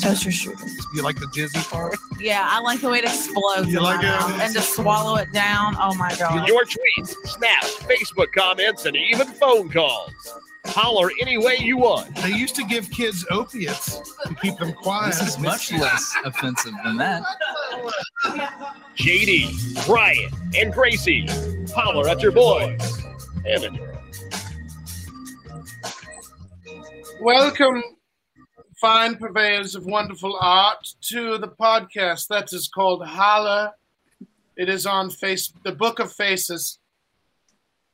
toaster strudels. You like the jizzy part? Yeah, I like the way it explodes You like it? and to swallow it down. Oh my god! Your tweets, snaps, Facebook comments, and even phone calls. Holler any way you want. They used to give kids opiates to keep them quiet. This is much less offensive than that. JD, Brian, and Gracie. Holler at your boys and the girls. Welcome, fine purveyors of wonderful art, to the podcast that is called Holler. It is on face, the Book of Faces.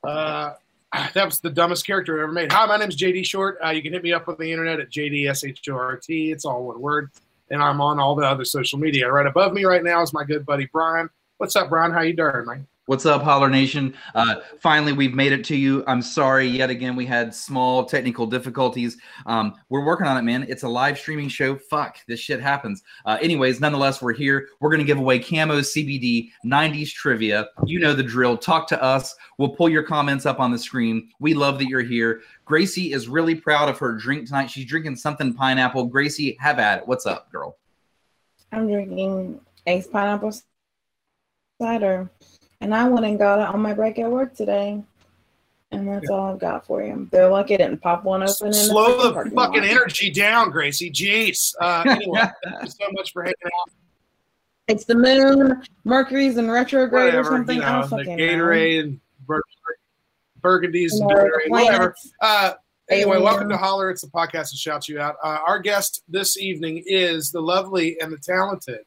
Uh, that was the dumbest character I ever made. Hi, my name is JD Short. Uh, you can hit me up on the internet at JDSHORT. It's all one word, and I'm on all the other social media. Right above me right now is my good buddy Brian. What's up, Brian? How you doing, man? What's up, Holler Nation? Uh, finally, we've made it to you. I'm sorry yet again. We had small technical difficulties. Um, we're working on it, man. It's a live streaming show. Fuck, this shit happens. Uh, anyways, nonetheless, we're here. We're going to give away Camo CBD 90s trivia. You know the drill. Talk to us. We'll pull your comments up on the screen. We love that you're here. Gracie is really proud of her drink tonight. She's drinking something pineapple. Gracie, have at it. What's up, girl? I'm drinking Ace pineapple cider, and I went and got it on my break at work today. And that's all I've got for you. They're lucky I didn't pop one open. Slow the the fucking lot. energy down, Gracie. Jeez. Uh, anyway, thank you so much for hanging out. It's the moon, Mercury's in retrograde or something. you I know, don't the fucking know. Gatorade and Bur- Burgundies and You know, Gatorade, whatever. Uh, anyway, welcome to Holler. It's the podcast that shouts you out. Uh, our guest this evening is the lovely and the talented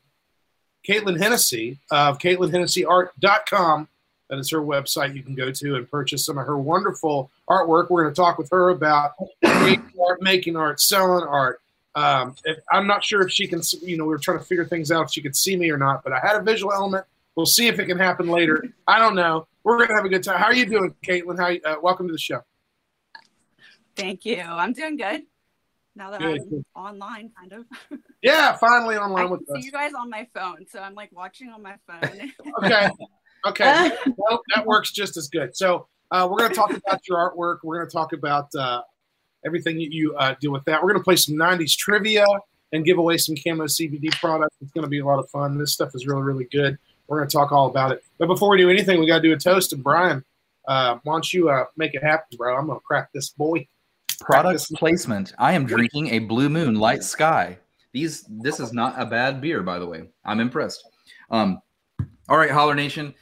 Caitlin Hennessy of CaitlinHennessyArt.com. That is her website you can go to and purchase some of her wonderful artwork. We're going to talk with her about art, making art, selling art. Um, if, I'm not sure if she can, you know, we are trying to figure things out if she could see me or not, but I had a visual element. We'll see if it can happen later. I don't know. We're going to have a good time. How are you doing, Caitlin? How? Uh, welcome to the show. Thank you. I'm doing good. Now that Good, I'm online, kind of. Yeah, finally I online can with see us. you guys on my phone, so I'm like watching on my phone. Okay. Okay. well, that works just as good. So uh, we're going to talk about your artwork. We're going to talk about uh, everything that you uh, do with that. We're going to play some 90s trivia and give away some Camo CBD products. It's going to be a lot of fun. This stuff is really, really good. We're going to talk all about it. But before we do anything, we got to do a toast. And Brian, uh, why don't you uh, make it happen, bro? I'm going to crack this boy. Product placement. I am drinking a Blue Moon Light Sky. These this is not a bad beer, by the way. I'm impressed. Um, all right, Holler Nation.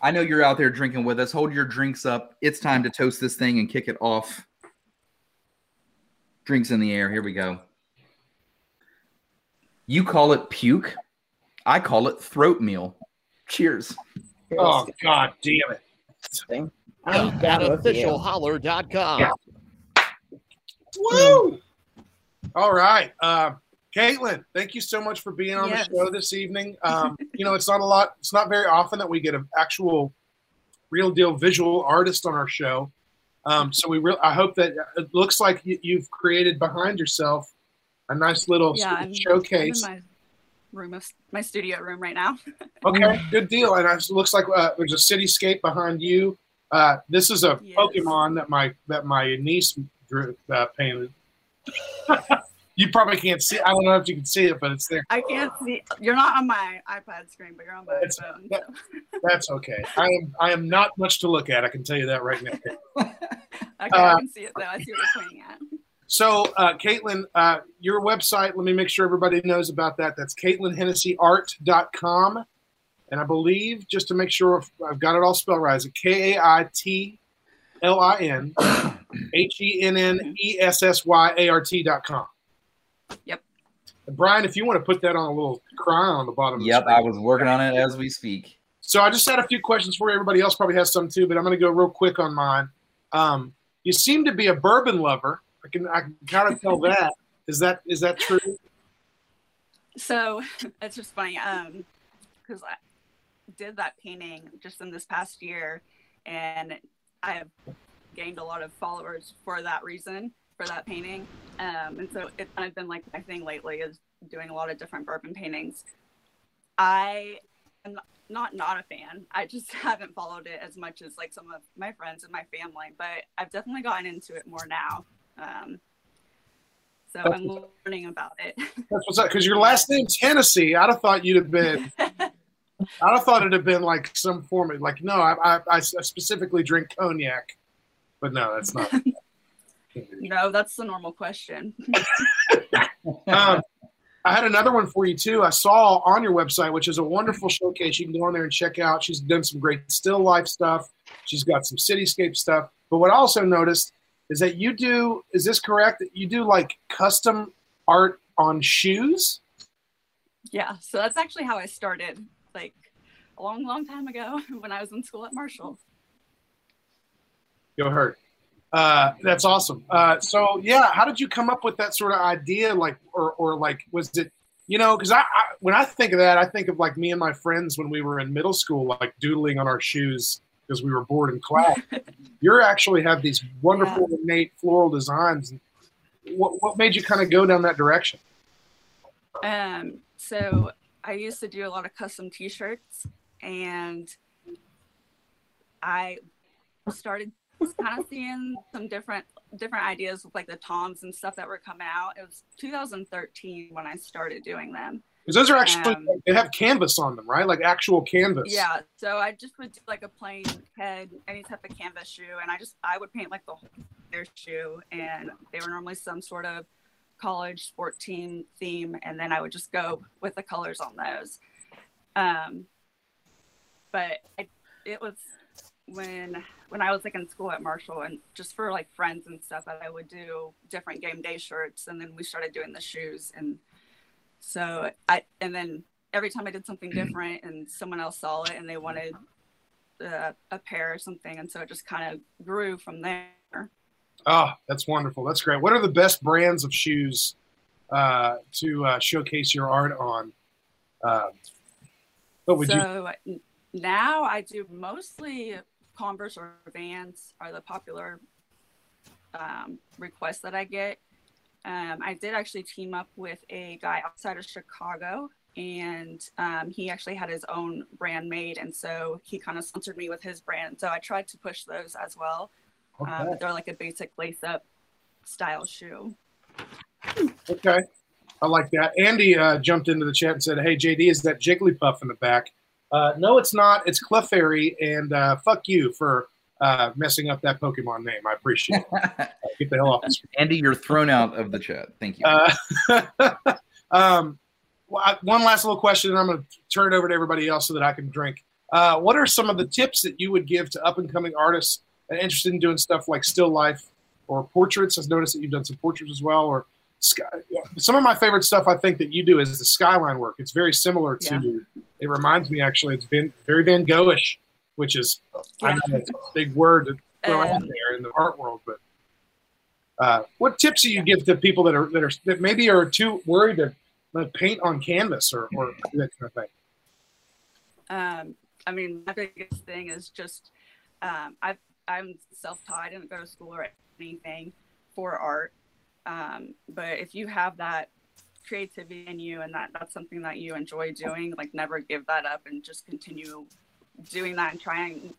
I know you're out there drinking with us. Hold your drinks up. It's time to toast this thing and kick it off. Drinks in the air. Here we go. You call it puke. I call it throat meal. Cheers. Oh, God damn it. I'm At down with you. officialholler.com. Woo! All right. Uh, Caitlin, thank you so much for being on Yes. the show this evening. Um, you know, it's not a lot, it's not very often that we get an actual real deal visual artist on our show. Um, so we real I hope that it looks like you, you've created behind yourself a nice little yeah, sort I'm, of showcase. I'm in my room, of, my studio room right now. Okay, good deal. And it looks like uh, there's a cityscape behind you. Uh, this is a Yes. Pokemon that my that my niece uh, painted. you probably can't see. I don't know if you can see it, but it's there. I can't see. You're not on my iPad screen, but you're on my It's- phone. that- That's okay. I am I am not much to look at. I can tell you that right now. Okay, Uh, I can see it though. I see what you're pointing at. So, uh, Caitlin, uh, your website. Let me make sure everybody knows about that. That's CaitlinHennessyArt.com. And I believe, just to make sure I've got it all spelled right, is it K A I T L I N H E N N E S S Y A R T.com. Yep. And Brian, if you want to put that on a little crown on the bottom. of the Yep, screen. I was working on it as we speak. So I just had a few questions for you. Everybody else probably has some too, but I'm going to go real quick on mine. Um, you seem to be a bourbon lover. I can I can kind of tell that. Is that is that true? So it's just funny, um, because I did that painting just in this past year, and I have gained a lot of followers for that reason, for that painting. Um, and so it, I've been like my thing lately is doing a lot of different bourbon paintings. I am not not a fan. I just haven't followed it as much as like some of my friends and my family, but I've definitely gotten into it more now. Um, so That's I'm learning about it. That's what's up. Because your last name's Hennessy. I'd have thought you'd have been. I'd have thought it'd have been like some form of like no, I, I, I specifically drink cognac, but no, that's not. no, that's the normal question. um, I had another one for you too. I saw on your website, which is a wonderful showcase. You can go on there and check out. She's done some great still life stuff. She's got some cityscape stuff. But what I also noticed is that you do. Is this correct? That you do like custom art on shoes? Yeah, so that's actually how I started, like a long, long time ago when I was in school at Marshall. Go Herd. Uh, that's awesome. Uh, so yeah, how did you come up with that sort of idea? Like, or, or like, was it, you know, because I, I, when I think of that, I think of like me and my friends when we were in middle school, like doodling on our shoes because we were bored in class. you actually have these wonderful yeah. innate floral designs. What what made you kind of go down that direction? Um, so I used to do a lot of custom T-shirts, and I started kind of seeing some different different ideas with like the TOMS and stuff that were coming out. It was 2013 when I started doing them. Because those are actually um, they have canvas on them, right? Like actual canvas. Yeah. So I just would do like a plain head, any type of canvas shoe, and I just I would paint like the whole their shoe, and they were normally some sort of college sport team theme, and then I would just go with the colors on those. Um, but I, it was when when I was like in school at Marshall and just for like friends and stuff that I would do different game day shirts and then we started doing the shoes and so I and then every time I did something different and someone else saw it and they wanted uh, a pair or something and so it just kind of grew from there. Oh, that's wonderful. That's great. What are the best brands of shoes uh, to uh, showcase your art on? Uh, what would so you? now I do mostly Converse or Vans are the popular um, requests that I get. Um, I did actually team up with a guy outside of Chicago, and um, he actually had his own brand made, and so he kind of sponsored me with his brand. So I tried to push those as well. Um, okay. they're like a basic lace-up style shoe. Okay, I like that. Andy uh, jumped into the chat and said, "Hey JD, is that Jigglypuff in the back?" Uh, no, it's not. It's Clefairy, and uh, fuck you for uh, messing up that Pokemon name. I appreciate it. Get the hell off the screen. Andy, you're thrown out of the chat. Thank you. Uh, um, one last little question, and I'm going to turn it over to everybody else so that I can drink. Uh, what are some of the tips that you would give to up and coming artists and interested in doing stuff like still life or portraits? I've noticed that you've done some portraits as well, or sky, some of my favorite stuff I think that you do is the skyline work. It's very similar to. Yeah. It reminds me actually. It's been very Van Goghish, which is yeah. I know a big word to throw um, out there in the art world, but. Uh, what tips do you give to people that are that are that maybe are too worried to uh, paint on canvas or, or that kind of thing? Um, I mean, my biggest thing is just um, i I'm self-taught. I didn't go to school or anything for art. Um, but if you have that creativity in you and that that's something that you enjoy doing, like never give that up and just continue doing that and trying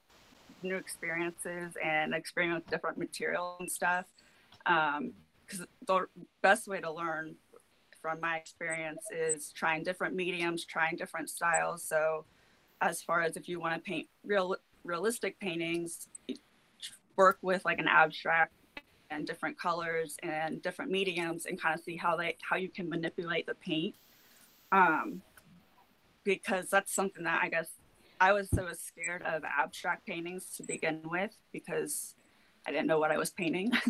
new experiences and experiment with different materials and stuff. Because um, the best way to learn from my experience is trying different mediums, trying different styles. So, as far as if you want to paint real realistic paintings, work with like an abstract and different colors and different mediums and kind of see how they how you can manipulate the paint. Um, because that's something that i guess i was so scared of abstract paintings to begin with because i didn't know what i was painting.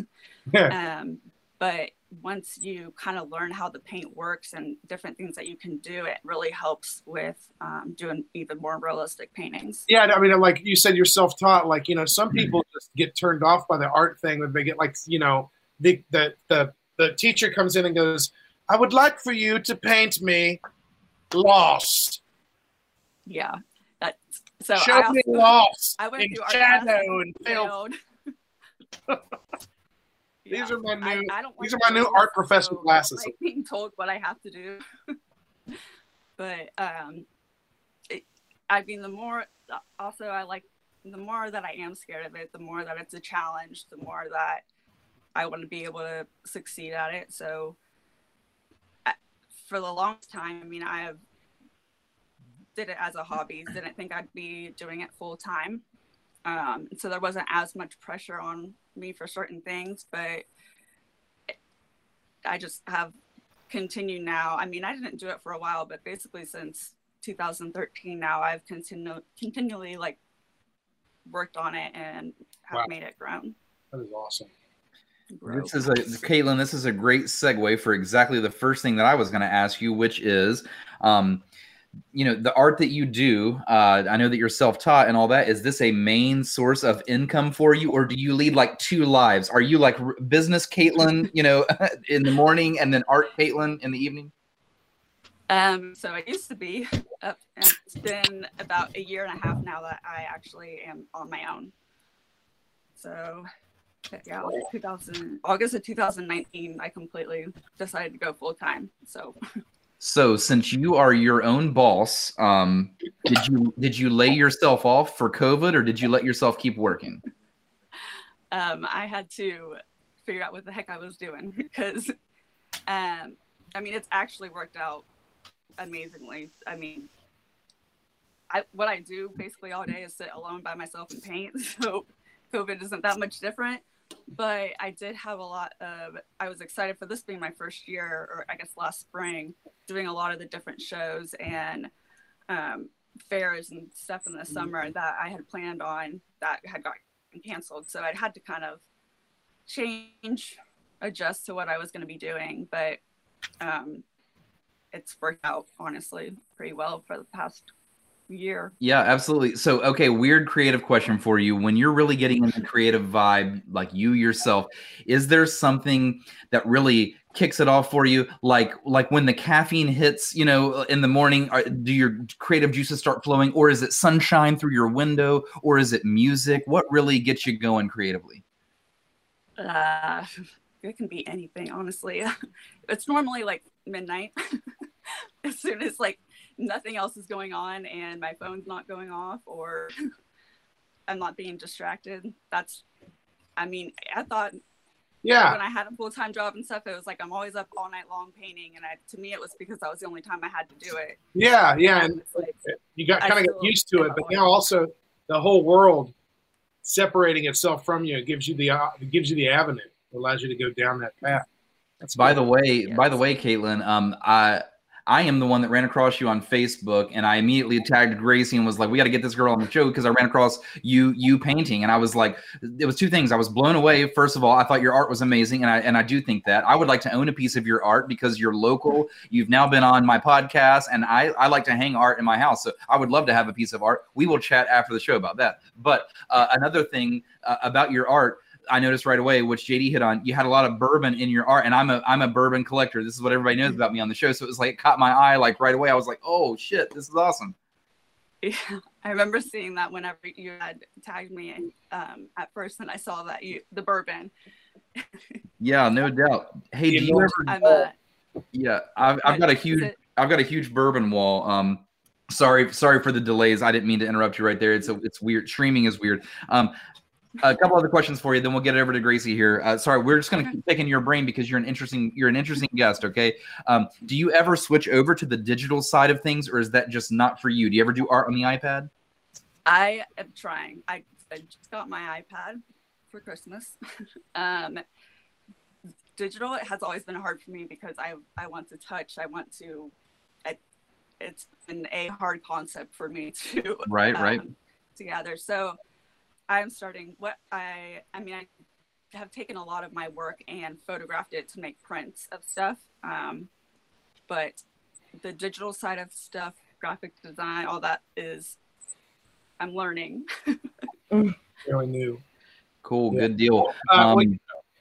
Um, but once you kind of learn how the paint works and different things that you can do, it really helps with um, doing even more realistic paintings. Yeah, I mean, like you said, you're self-taught. Like you know, some mm-hmm. people just get turned off by the art thing when they get like you know the the the the teacher comes in and goes, "I would like for you to paint me lost." Yeah, that So Show I me also- lost I went in through art shadow class and failed. These are my new. I don't these are my new art professor so I don't glasses. like being told what I have to do. but um, it, I mean, the more also I like the more that I am scared of it, the more that it's a challenge, the more that I want to be able to succeed at it. So I- for the longest time, I mean, I have did it as a hobby. Didn't think I'd be doing it full time. Um, so there wasn't as much pressure on me for certain things, but I just have continued now. I mean, I didn't do it for a while, but basically since 2013 now, I've continu- continually like worked on it and have Wow. made it grown. That is awesome. grow. This is a Caitlin. This is a great segue for exactly the first thing that I was going to ask you, which is, um, you know, the art that you do. Uh, I know that you're self-taught and all that. Is this a main source of income for you, or do you lead like two lives? Are you like business Caitlin, you know, in the morning, and then art Caitlin in the evening? Um, so i used to be, uh, it's been about a year and a half now that I actually am on my own. So, yeah, 2000 August of 2019, I completely decided to go full time. So, So, since you are your own boss, um, did you did you lay yourself off for COVID, or did you let yourself keep working? um, I had to figure out what the heck I was doing because, um, I mean, it's actually worked out amazingly. I mean, I what I do basically all day is sit alone by myself and paint. So COVID isn't that much different. But I did have a lot of. I was excited for this being my first year, or I guess last spring, doing a lot of the different shows and um, fairs and stuff in the summer that I had planned on that had gotten canceled. So I'd had to kind of change, adjust to what I was going to be doing. But um, it's worked out honestly pretty well for the past year. Yeah, absolutely. So, okay, weird creative question for you. When you're really getting in the creative vibe, like you yourself, is there something that really kicks it off for you? Like, like when the caffeine hits, you know, in the morning, are, do your creative juices start flowing, or is it sunshine through your window, or is it music? What really gets you going creatively? Uh, it can be anything, honestly. it's normally like midnight. as soon as like nothing else is going on and my phone's not going off or I'm not being distracted. That's, I mean, I thought Yeah. when I had a full time job and stuff, it was like I'm always up all night long painting, and I, to me, it was because that was the only time I had to do it. Yeah. Yeah. And It's like, you got kind of get used to it, but aware. now also the whole world separating itself from you gives you the uh, it gives you the avenue, allows you to go down that path. That's By good. the way, by the way, Caitlin, um, I I am the one that ran across you on Facebook, and I immediately tagged Gracie and was like, "We got to get this girl on the show" because I ran across you you painting, and I was like, it was two things. I was blown away. First of all, I thought your art was amazing, and I and I do think that I would like to own a piece of your art because you're local. You've now been on my podcast, and I I like to hang art in my house, so I would love to have a piece of art. We will chat after the show about that. But uh, another thing uh, about your art. I noticed right away, which JD hit on. You had a lot of bourbon in your art, and I'm a I'm a bourbon collector. This is what everybody knows about me on the show. So it was like it caught my eye like right away. I was like, oh shit, this is awesome. Yeah, I remember seeing that whenever you had tagged me um, at first, and I saw that you the bourbon. Yeah, no doubt. Hey, do You you ever? I'm a Yeah, I've, I've got a huge it- I've got a huge bourbon wall. Um, sorry sorry for the delays. I didn't mean to interrupt you right there. It's a, it's weird. Streaming is weird. Um, a couple other questions for you, then we'll get it over to Gracie here. Uh, sorry, we're just going to keep picking your brain because you're an interesting you're an interesting guest. Okay, um, do you ever switch over to the digital side of things, or is that just not for you? Do you ever do art on the iPad? I am trying. I, I just got my iPad for Christmas. um, digital it has always been hard for me because I I want to touch. I want to. I, it's been a hard concept for me to Right, right. um, to gather. So I'm starting. What I I mean I have taken a lot of my work and photographed it to make prints of stuff. Um, but the digital side of stuff, graphic design, all that is I'm learning. Really new. Cool, Yeah. good deal. Uh, Um, like,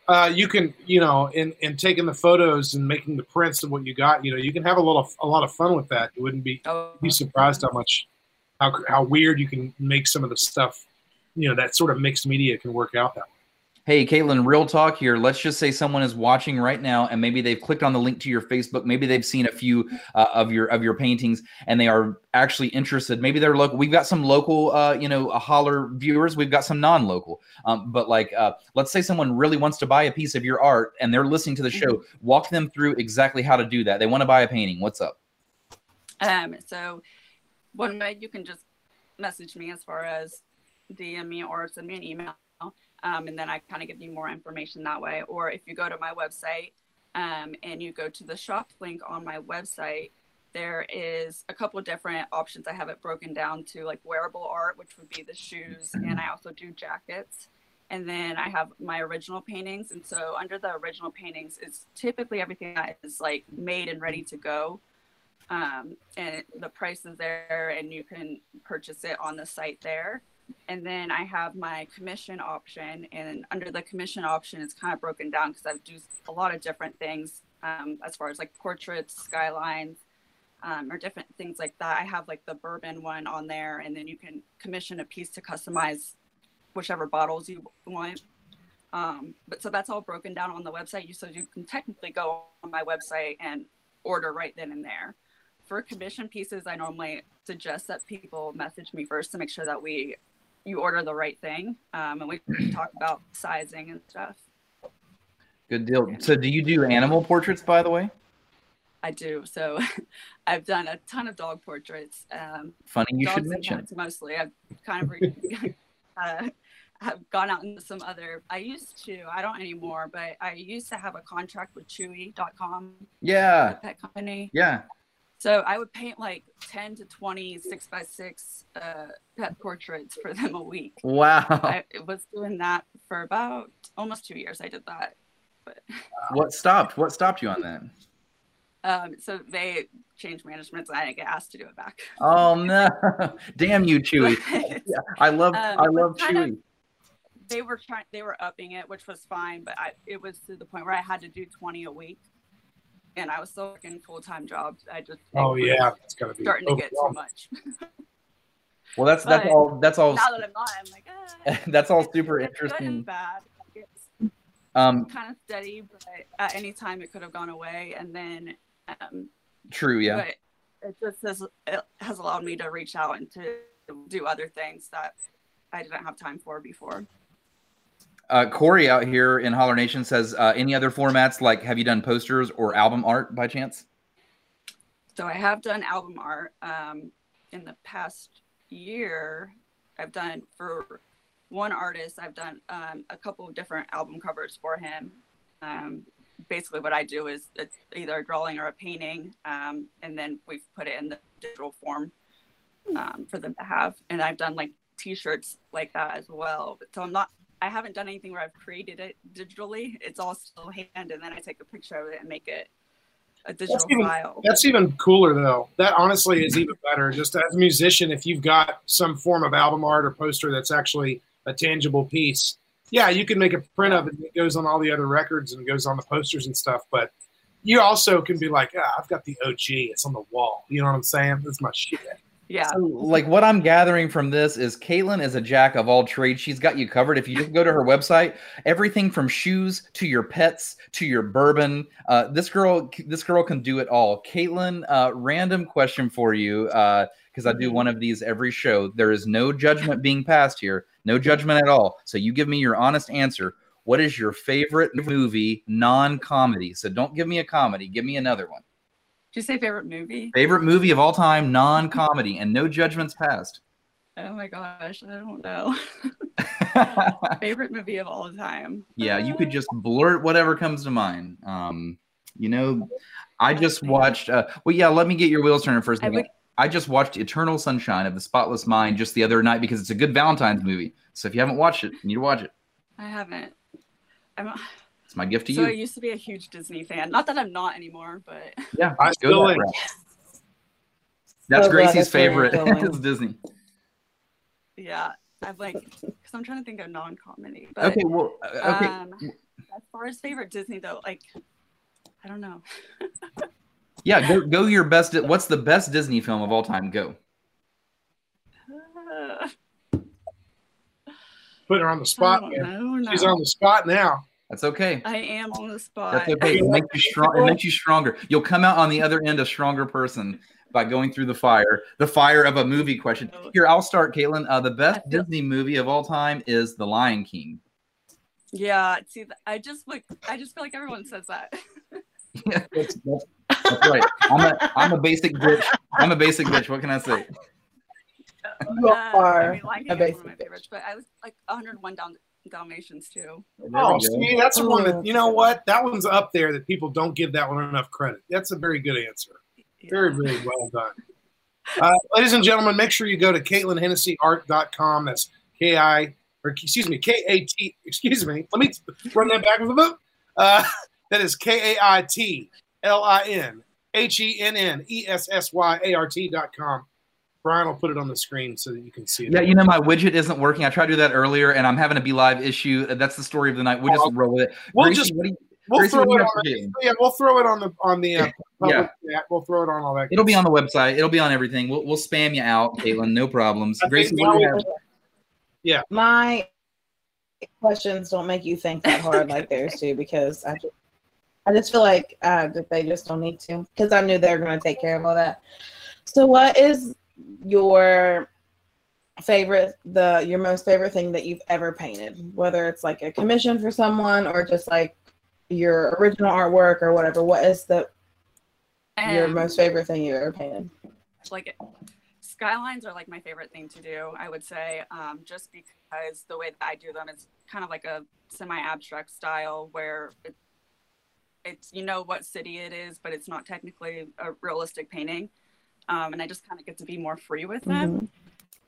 uh, you can, you know, in, in taking the photos and making the prints of what you got, you know, you can have a little, a lot of fun with that. You wouldn't be Oh, be surprised how much, how how weird you can make some of the stuff. You know that sort of mixed media can work out that way. Hey, Caitlin, real talk here. Let's just say someone is watching right now, and maybe they've clicked on the link to your Facebook. Maybe they've seen a few uh, of your of your paintings, and they are actually interested. Maybe they're local. We've got some local, uh, you know, holler viewers. We've got some non-local. Um, but like, uh, let's say someone really wants to buy a piece of your art, and they're listening to the show. Walk them through exactly how to do that. They want to buy a painting. What's up? Um, so one way you can just message me as far as DM me or send me an email. Um, and then I kind of give you more information that way. Or if you go to my website um, and you go to the shop link on my website, there is a couple of different options. I have it broken down to like wearable art, which would be the shoes, and I also do jackets. And then I have my original paintings. And so under the original paintings is typically everything that is like made and ready to go. Um, and the price is there, and you can purchase it on the site there and then I have my commission option. And under the commission option, it's kind of broken down because I do a lot of different things um, as far as like portraits, skylines, um, or different things like that. I have like the bourbon one on there, and then you can commission a piece to customize whichever bottles you want. Um, but so that's all broken down on the website. You so you can technically go on my website and order right then and there. For commission pieces, I normally suggest that people message me first to make sure that we you order the right thing, um, and we talk about sizing and stuff. Good deal. So, do you do animal portraits, by the way? I do. So, I've done a ton of dog portraits. Um, Funny you dogs should and mention. mostly. I've kind of re- uh, have gone out into some other. I used to. I don't anymore, but I used to have a contract with Chewy.com, Yeah, pet company. yeah. So I would paint like 10 to 20 six by six uh, pet portraits for them a week. Wow. I was doing that for about almost two years. I did that. But What stopped? What stopped you on that? um, so they changed management, so I didn't get asked to do it back. Oh no! Damn you, Chewy. Yeah, I love Um, I love kind of- Chewy. they were trying, they were upping it, which was fine, but I, it was to the point where I had to do 20 a week. And I was still working full time jobs. I just Oh yeah, it's gotta be starting to get too much. Well, that's that's all. That's all. now that I'm not, I'm like, ah. That's all super it's good and interesting. bad. Like, It's Um, kind of steady, but at any time it could have gone away. And then, um, true. Yeah. but it just has, it has allowed me to reach out and to do other things that I didn't have time for before. Uh, Corey out here in Holler Nation says, uh, any other formats like have you done posters or album art by chance? So I have done album art um, in the past year. I've done for one artist. I've done um, a couple of different album covers for him. Um, basically, what I do is it's either a drawing or a painting, um, and then we've put it in the digital form um, for them to have. And I've done like T-shirts like that as well. So I'm not. I haven't done anything where I've created it digitally. It's all still hand, and then I take a picture of it and make it a digital even- file. That's even cooler though. That honestly is even better. Just as a musician, if you've got some form of album art or poster that's actually a tangible piece, yeah, you can make a print of it that goes on all the other records and goes on the posters and stuff. But you also can be like, ah, I've got the OG. It's on the wall. You know what I'm saying? That's my shit. Yeah. So, like what I'm gathering from this is Caitlin is a jack of all trades. She's got you covered. If you just go to her website, everything from shoes to your pets to your bourbon, uh, this girl, this girl can do it all. Caitlin, uh, random question for you, because I do one of these every show. There is no judgment being passed here, no judgment at all. So you give me your honest answer. What is your favorite movie, non-comedy? So don't give me a comedy. Give me another one. Did you say favorite movie? Favorite movie of all time, non-comedy, and no judgments passed. Oh my gosh, I don't know. favorite movie of all time. yeah, you could just blurt whatever comes to mind. Um, you know, I just watched. Uh, well, yeah, let me get your wheels turning first. I would- I just watched Eternal Sunshine of the Spotless Mind just the other night because it's a good Valentine's movie. So if you haven't watched it, you need to watch it. I haven't. I'm, It's my gift to you. so I used to be a huge Disney fan. Not that I'm not anymore, but Yeah, I still that am. That's So glad Gracie's that's favorite. is Disney. yeah, I'm like, because I'm trying to think of non-comedy. But Okay, well, uh, okay. um, as far as favorite Disney though, like, I don't know. yeah, go go your best. What's the best Disney film of all time? Go. Uh, Put her on the spot, I don't know, She's on the spot now. That's okay. I am on the spot. That's okay. It makes you strong. It makes you stronger. You'll come out on the other end a stronger person by going through the fire, the fire of a movie question. Here, I'll start, Caitlin. Uh, the best feel- Disney movie of all time is The Lion King. Yeah, see, I just like I just feel like everyone says that. Yeah, that's, that's, that's right. I'm a I'm a basic bitch. I'm a basic bitch. What can I say? You Uh, are I mean, Lion a King is one of my basic favorites, but I was like 101 Dal- Dalmatians too. Oh, see, that's the one that you know what? That one's up there that people don't give that one enough credit. That's a very good answer. Very, Yeah. very well done. Uh, ladies and gentlemen, make sure you go to CaitlinHennessyArt.com. That's K I or excuse me, K A T. Excuse me. Let me run that back with the book. Uh, that is K A I T L I N H E N N E S S Y A R T dot com. Brian will put it on the screen so that you can see it. Yeah, you know my widget isn't working. I tried to do that earlier, and I'm having a BeLive issue. That's the story of the night. We just roll with it. We'll Gracie, just you- we'll Gracie, throw it on. The, yeah, we'll throw it on the on the uh, Yeah. public chat. We'll throw it on all that. It'll be on the website. It'll be on everything. We'll, we'll spam you out, Caitlin. No problems. I think Gracie, now what do you we- have? My questions don't make you think that hard like theirs do because I just, I just feel like uh, that they just don't need to because I knew they were going to take care of all that. So, what is your favorite, the your most favorite thing that you've ever painted? Whether it's like a commission for someone or just like your original artwork or whatever. What is the your most favorite thing you've ever painted? like it. skylines are like my favorite thing to do i would say um, just because the way that i do them is kind of like a semi-abstract style where it, it's you know what city it is but it's not technically a realistic painting um, and i just kind of get to be more free with them Mhm.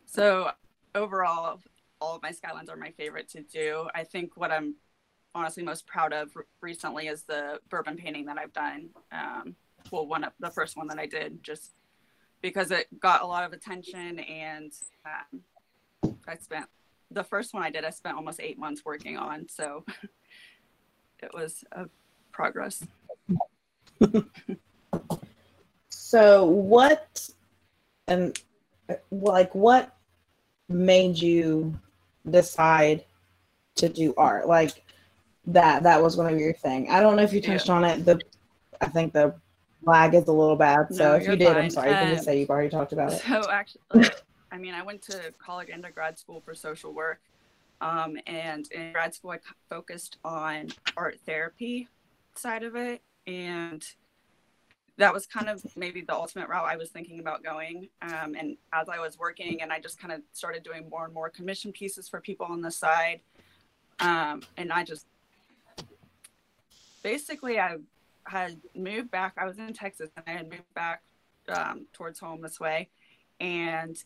so overall all of my skylines are my favorite to do i think what i'm honestly most proud of re- recently is the bourbon painting that i've done um, well one of the first one that i did just because it got a lot of attention and um, I spent the first one I did I spent almost eight months working on so it was a progress. So what and uh, like what made you decide to do art? Like that that was one of your thing. I don't know if you touched on it. The I think the lag is a little bad. So No, if you did, I'm sorry. You can just Um, say you've already talked about it. So actually, I mean, I went to college and to grad school for social work, um, and in grad school I focused on art therapy side of it, and that was kind of maybe the ultimate route I was thinking about going. Um, and as I was working, and I just kind of started doing more and more commission pieces for people on the side, um, and I just basically I had moved back. I was in Texas, and I had moved back um, towards home this way, and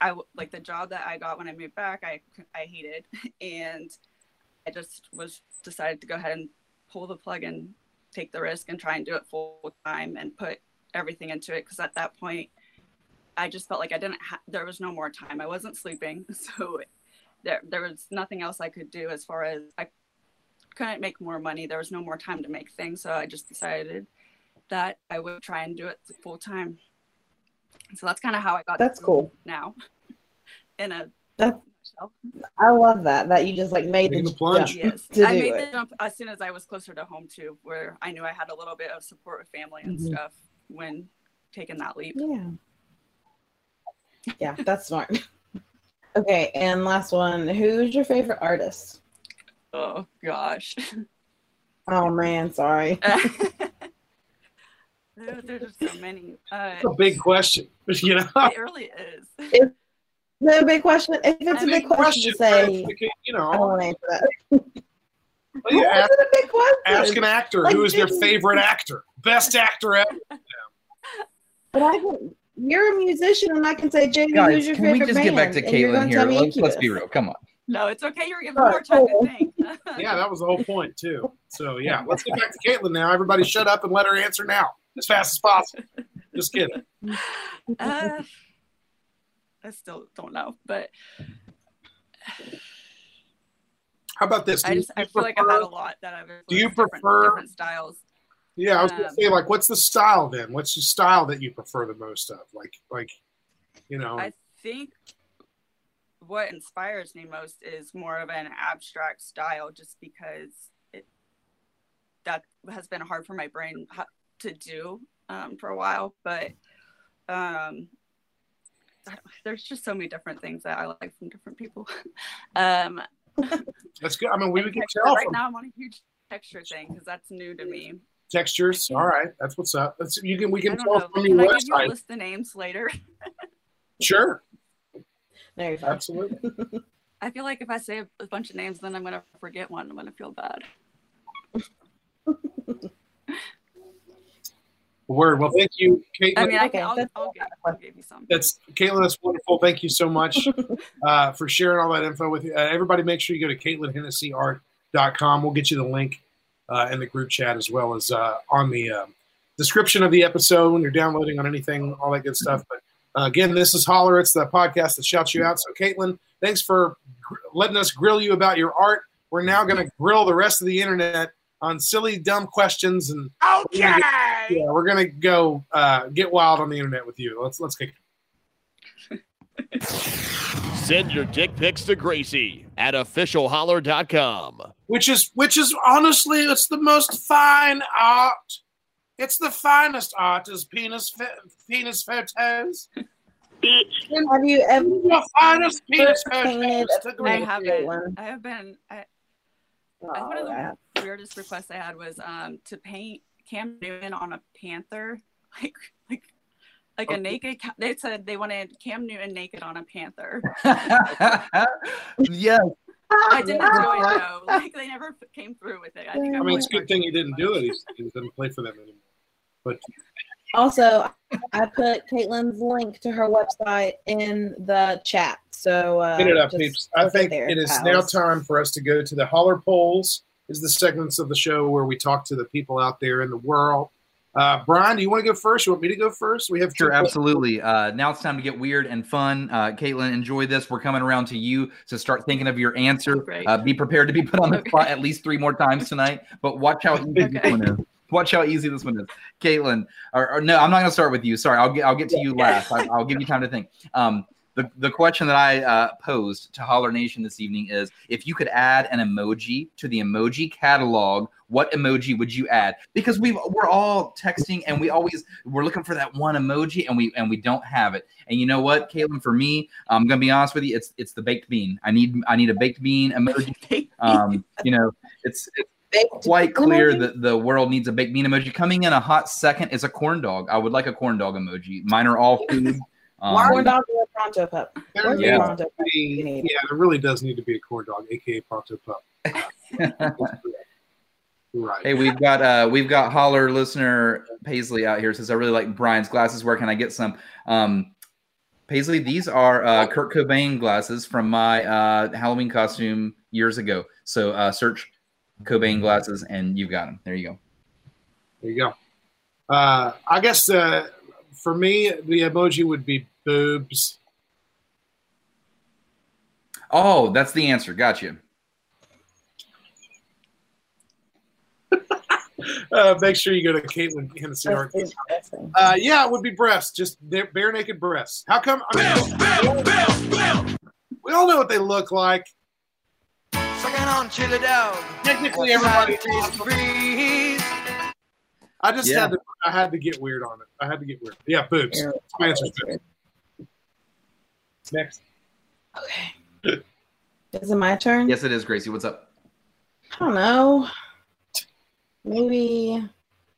I like the job that I got when I moved back. I I hated, and I just was decided to go ahead and pull the plug and take the risk and try and do it full time and put everything into it because at that point I just felt like I didn't ha- there was no more time. I wasn't sleeping, so there there was nothing else I could do as far as I couldn't make more money. There was no more time to make things, so I just decided that I would try and do it full time. So that's kind of how I got. That's cool. Now, in a That's- nutshell. I love that that you just like made Making the, the plunge. jump Yes, to I do made it. the jump as soon as I was closer to home too, where I knew I had a little bit of support with family and Mhm. stuff when taking that leap. Yeah. Yeah, that's smart. Okay, and last one. Who's your favorite artist? Oh gosh, Oh man, sorry. there, there's just so many. Uh, It's a big question. You know, it really is. Is that a big question? If it's a I big mean, question to but say, you I don't know, want to answer that. well, you Why ask, is it a big question? ask an actor Like, who is their favorite actor, best actor ever. But I can, you're a musician, and I can say, JD, Guys, who's your can we favorite just get back to you're Caitlin gonna here? tell me Let's, let's be real. Come on. No, it's okay. You're giving All me more time cool. to think. Yeah, that was the whole point too. So yeah, let's get back to Caitlin now. Everybody, shut up and let her answer now as fast as possible. Just kidding. uh, I still don't know, but How about this? Do I just I feel like I've had a lot that I've Do you influenced different, prefer- different styles. Yeah, I was gonna Um, say, like, what's the style then? What's the style that you prefer the most of? Like, like, you know, I think what inspires me most is more of an abstract style, just because it that has been hard for my brain to do um, for a while. But um, there's just so many different things that I like from different people. um, That's good. I mean, we would get texture- tell right from now I'm on a huge texture thing because that's new to me. textures. All right, that's what's up. That's you can we can don't tell know. from Can your I give you a list the names later? Sure, No, you're fine. absolutely. I feel like if I say a bunch of names, then I'm gonna forget one. I'm gonna feel bad. Word. Well, thank you, Caitlin. I mean, I Okay, can. I'll, that's- I'll, give, I'll give you some. That's Caitlin. That's wonderful. Thank you so much uh, for sharing all that info with you. Uh, everybody, make sure you go to CaitlinHennessyArt.com. We'll get you the link uh, in the group chat as well as uh, on the um description of the episode when you're downloading on anything, all that good stuff. But uh, again, this is Holler. It's the podcast that shouts you out. So, Caitlin, thanks for gr- letting us grill you about your art. We're now going to grill the rest of the internet on silly, dumb questions and Okay. yeah, we're gonna go uh, get wild on the internet with you. Let's let's kick. It. Send your dick pics to Gracie at officialholler.com. Which is which is honestly, it's the most fine art. It's the finest art is penis pho- penis photos. Have you ever The finest penis photos. to I Gracie. Great haven't. I have been. I, Oh, one of the yeah. Weirdest request I had was um to paint Cam Newton on a panther, like like like a naked. They said they wanted Cam Newton naked on a panther. yes. I didn't do it though. Like they never came through with it. I think I I'm mean, it's a good thing he didn't do it. He's, he doesn't play for them anymore. But Also, I put Caitlin's link to her website in the chat. So uh, get it up, peeps. I think there, it is now time for us to go to the holler polls. Is the segments of the show where we talk to the people out there in the world. Uh, Brian, do you want to go first? You want me to go first? We have two Sure, absolutely. Uh, now it's time to get weird and fun. Uh, Caitlin, enjoy this. We're coming around to you, so start thinking of your answer. Great. Uh, be prepared to be put on the Okay. spot at least three more times tonight. But watch how easy this one is. Watch how easy this one is, Caitlin. Or, or no, I'm not going to start with you. Sorry, I'll get I'll get to you last. I, I'll give you time to think. Um, the, the question that I uh, posed to Holler Nation this evening is if you could add an emoji to the emoji catalog, what emoji would you add? Because we we're all texting and we always we're looking for that one emoji and we and we don't have it. And you know what, Caitlin, for me, I'm gonna be honest with you, it's it's the baked bean. I need I need a baked bean emoji. Um, you know, it's it's quite clear emoji? that the world needs a baked bean emoji. Coming in a hot second is a corn dog. I would like a corn dog emoji. Mine are all food. Um, corn dog or a pronto pup. There Where's needs Yeah. pronto pup? be- yeah, there really does need to be a corn dog, aka Pronto Pup. right. Hey, we've got uh we've got holler listener Paisley out here says I really like Brian's glasses. Where can I get some? Um Paisley, these are uh Kurt Cobain glasses from my uh Halloween costume years ago. So uh search Cobain glasses and you've got them. There you go. There you go. Uh, I guess uh, for me, the emoji would be boobs. Oh, that's the answer. Gotcha. Uh, make sure you go to Caitlin Hennessy Art. That's. Uh, yeah, it would be breasts, just bare, bare naked breasts. How come? I mean, we all know what they look like. Sucking on chili dog. Technically, everybody. breeze. I just Yeah. had to. I had to get weird on it. I had to get weird. Yeah, boobs. Here. My answer's boobs. Next. Okay. Is it my turn? Yes, it is, Gracie. What's up? I don't know. Maybe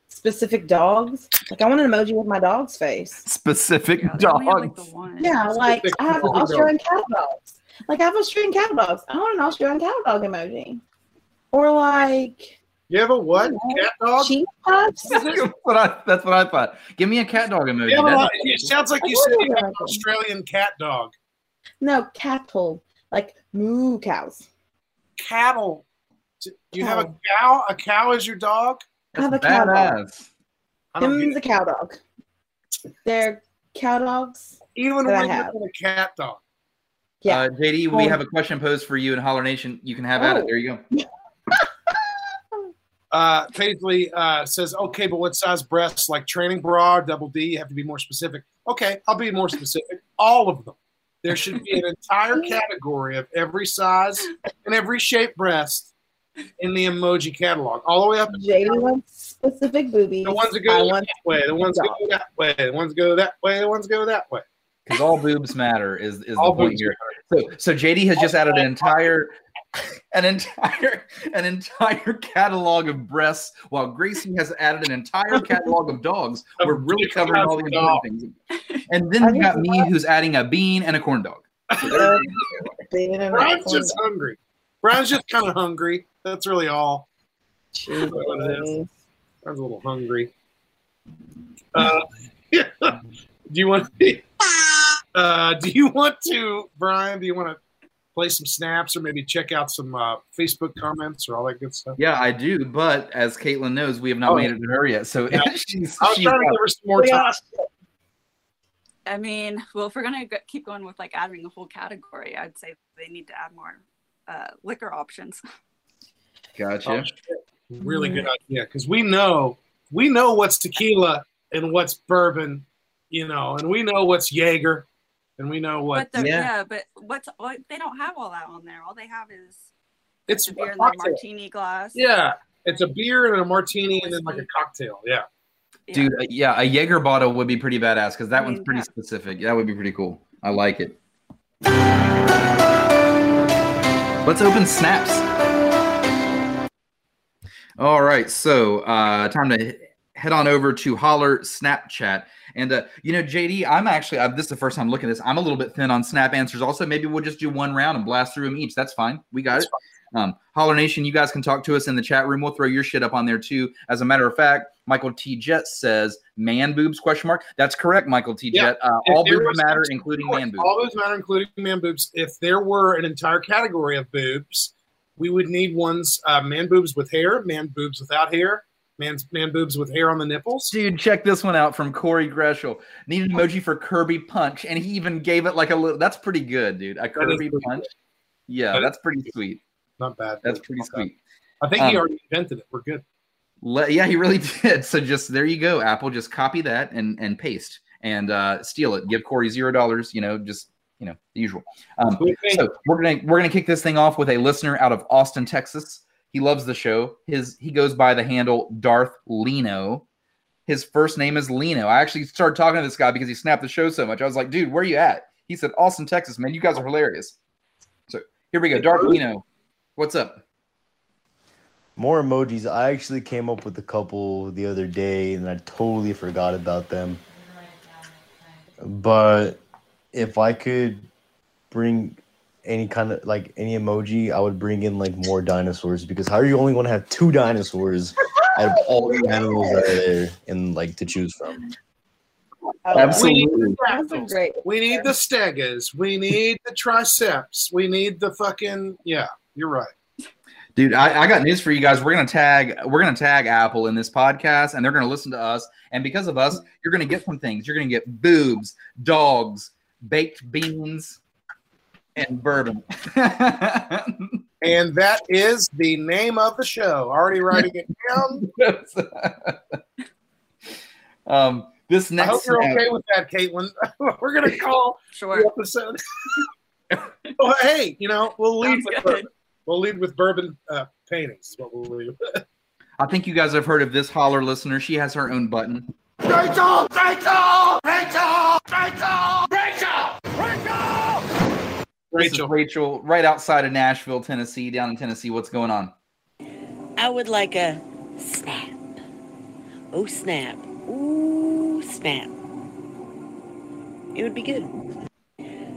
specific dogs. Like I want an emoji with my dog's face. Specific Yeah, they only have, like, the one. Yeah, like Specific I have dog. Australian cattle dogs. Like I have Australian cattle dogs. I want an Australian cattle dog emoji. Or like You have a what? Cat dog? cheese puffs. that's, what I, that's what I thought. Give me a cat dog emoji. You have a That's- it sounds like you I said you have have an. Australian cat dog. No, cattle. Like moo cows. Cattle. You have a cow? A cow is your dog? I have a cow dog. badass. I don't Him's get a cow dog. They're cow dogs. even that when have. you're a cat dog. Yeah. Uh, JD, we Oh. have a question posed for you in Holler Nation. You can have at it. Oh. There you go. Uh, Paisley uh, says, okay, but what size breasts? Like training bra, double D? You have to be more specific. Okay, I'll be more specific. All of them. there should be an entire category of every size and every shape breast in the emoji catalog, all the way up. JD wants specific boobies. The ones that go that way, the ones that go that way, the ones go that way, the ones go that way. Because all boobs matter is, is All the point boobs here. So, so JD has just added an entire an entire an entire catalog of breasts, while Gracie has added an entire catalog of dogs. We're really covering all the important things. And then you got me, who's adding a bean and a corn dog. So there you go. being in Brian's just hungry. Brian's just kind of hungry. That's really all. corner. what it is. Brian's a little hungry. Uh, do you want? Uh, do you want to, Brian? Do you want to play some snaps or maybe check out some uh, Facebook comments or all that good stuff? Yeah, I do. But as Caitlin knows, we have not Oh. made it to her yet. So Yeah. she's, I was she's trying to give her some more time. I mean, well, if we're gonna go- keep going with like adding a whole category, I'd say they need to add more uh, liquor options. gotcha. Oh. Really good idea because we know we know what's tequila and what's bourbon, you know, and we know what's Jaeger, and we know what but the, Yeah. yeah. but what's what, they don't have all that on there. All they have is it's the a beer in the cocktail. martini glass. Yeah, it's a beer and a martini and then like a cocktail. Yeah. Yeah. Dude, uh, yeah, a Jaeger bottle would be pretty badass because that I one's pretty yeah. specific. That would be pretty cool. I like it. Let's open snaps. All right, so uh, time to head on over to Holler Snapchat. And uh, you know, JD, I'm actually uh, this is the first time looking at this. I'm a little bit thin on snap answers. Also, maybe we'll just do one round and blast through them each. That's fine. We got That's it. Um, Holler Nation, you guys can talk to us in the chat room. We'll throw your shit up on there too. As a matter of fact, Michael T. Jet says man boobs question mark. That's correct, Michael T. Yeah. Jet. Uh, all boobs matter, including man boobs. All those matter, including man boobs. If there were an entire category of boobs, we would need ones uh, man boobs with hair, man boobs without hair, man man boobs with hair on the nipples. Dude, check this one out from Corey Greshel. Need an emoji for Kirby punch, and he even gave it like a little. That's pretty good, dude. A Kirby punch. Yeah, That that's pretty sweet. Not bad. That's pretty bad. sweet. I think he Um, already invented it. We're good. Le- yeah, he really did. So just there you go, Apple. Just copy that and and paste and uh, steal it. Give Corey zero dollars. You know, just you know the usual. Um, so we're gonna we're gonna kick this thing off with a listener out of Austin, Texas. He loves the show. His he goes by the handle Darth Lino. His first name is Lino. I actually started talking to this guy because he snapped the show so much. I was like, dude, where are you at? He said, Austin, Texas, man. You guys are hilarious. So here we go. Darth Lino. What's up? More emojis. I actually came up with a couple the other day and I totally forgot about them. But if I could bring any kind of like any emoji, I would bring in like more dinosaurs because how are you only going to have two dinosaurs out of all the animals that are there and like to choose from? We need the That's a fractals. great. We need the stegas. We need the triceps. We need the fucking yeah. You're right. Dude, I, I got news for you guys. We're gonna tag we're gonna tag Apple in this podcast, and they're gonna listen to us. And because of us, you're gonna get some things. You're gonna get boobs, dogs, baked beans, and bourbon. And that is the name of the show. Already writing it down. um, this next. I hope you're okay with that, Caitlin. We're gonna call Sure. the episode. oh, hey, you know we'll lead Sounds with good. bourbon. We'll lead with bourbon uh, paintings. What we'll lead. I think you guys have heard of this holler listener. She has her own button. Rachel! Rachel! Rachel! Rachel! Rachel! Rachel! This is Rachel. Rachel, right outside of Nashville, Tennessee, down in Tennessee. What's going on? I would like a snap. Oh, snap. Ooh, snap. It would be good.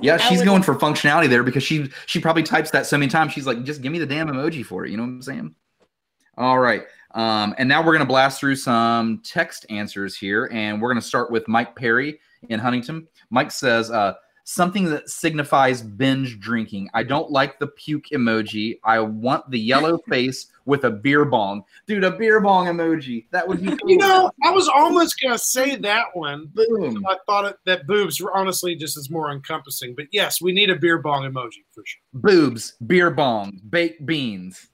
Yeah, she's would- going for functionality there because she she probably types that so many times. She's like, just give me the damn emoji for it. You know what I'm saying? All right. Um, and now we're gonna blast through some text answers here, and we're gonna start with Mike Perry in Huntington. Mike says, uh, something that signifies binge drinking. I don't like the puke emoji. I want the yellow face with a beer bong. Dude, a beer bong emoji. That would be cool. You know, I was almost gonna say that one. boom. I thought it, that boobs were honestly just as more encompassing. But yes, we need a beer bong emoji for sure. boobs, beer bong, baked beans.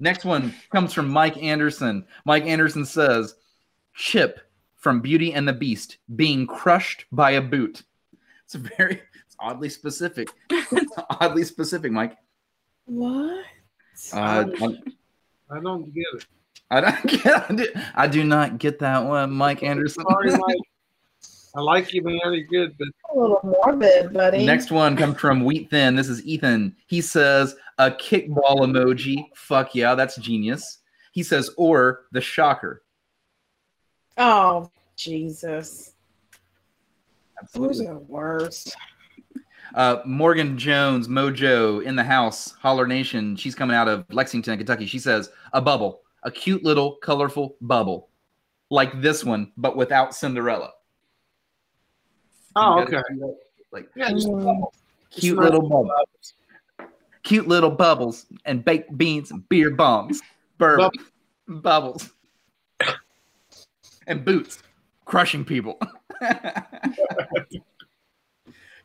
Next one comes from Mike Anderson. Mike Anderson says, Chip from Beauty and the Beast being crushed by a boot. It's a very, it's oddly specific. oddly specific, Mike. What? Uh, I don't get it. I don't get. I do, I do not get that one, Mike Anderson. Sorry, Mike. I like you, man. You're good, but A little morbid, buddy. Next one comes from Wheat Thin. This is Ethan. He says a kickball emoji. Fuck yeah, that's genius. He says or the shocker. Oh, Jesus. Those Absolutely. are worst. Uh, Morgan Jones, Mojo in the house, Holler Nation. She's coming out of Lexington, Kentucky. She says a bubble, a cute little colorful bubble, like this one, but without Cinderella. oh, okay. Like Yeah, just Mm. cute nice little little bubbles, cute little bubbles, and baked beans and beer bombs, bourbon, bubbles, and boots, crushing people.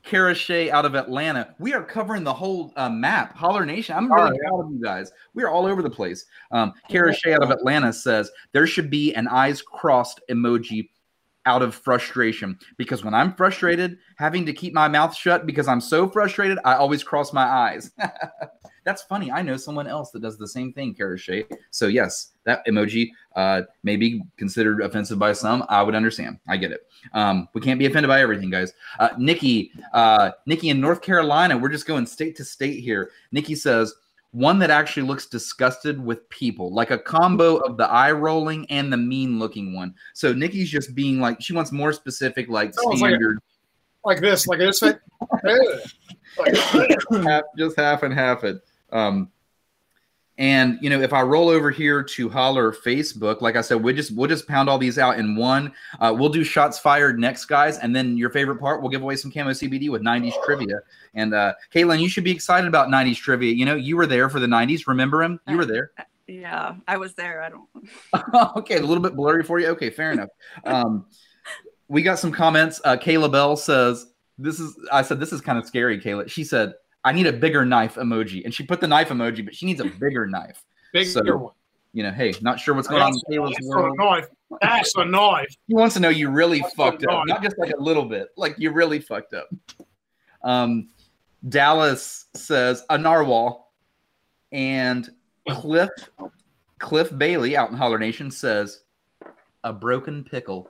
Kara Shea out of Atlanta. We are covering the whole uh, map. Holler Nation. I'm really proud of you guys. We are all over the place. Um, Kara Shea out of Atlanta says there should be an eyes crossed emoji out of frustration because when I'm frustrated, having to keep my mouth shut because I'm so frustrated, I always cross my eyes. That's funny. I know someone else that does the same thing, Kara Shea. So yes, that emoji uh, may be considered offensive by some. I would understand. I get it. Um, we can't be offended by everything, guys. Uh, Nikki, uh, Nikki in North Carolina. We're just going state to state here. Nikki says one that actually looks disgusted with people, like a combo of the eye rolling and the mean looking one. So Nikki's just being like she wants more specific, like Sounds like a- standard, like this, like this. Like, just half and half it. Um, and you know, if I roll over here to Holler Facebook, like I said, we just we'll just pound all these out in one. Uh, we'll do shots fired next, guys, and then your favorite part, we'll give away some camo CBD with '90s trivia. And uh, Caitlin, you should be excited about '90s trivia. You know, you were there for the '90s. Remember him? You were there. Yeah, I was there. I don't. okay, a little bit blurry for you. Okay, fair enough. Um, we got some comments. Uh, Kayla Bell says, "This is." I said, "This is kind of scary." Kayla. She said, "I need a bigger knife emoji," and she put the knife emoji, but she needs a bigger knife. bigger So, one. You know, hey, not sure what's going on in Kayla's That's a world. knife. That's a knife. He wants to know you really That's fucked up, not just like a little bit, like you really fucked up. Um, Dallas says a narwhal, and Cliff Cliff Bailey out in Holler Nation says a broken pickle.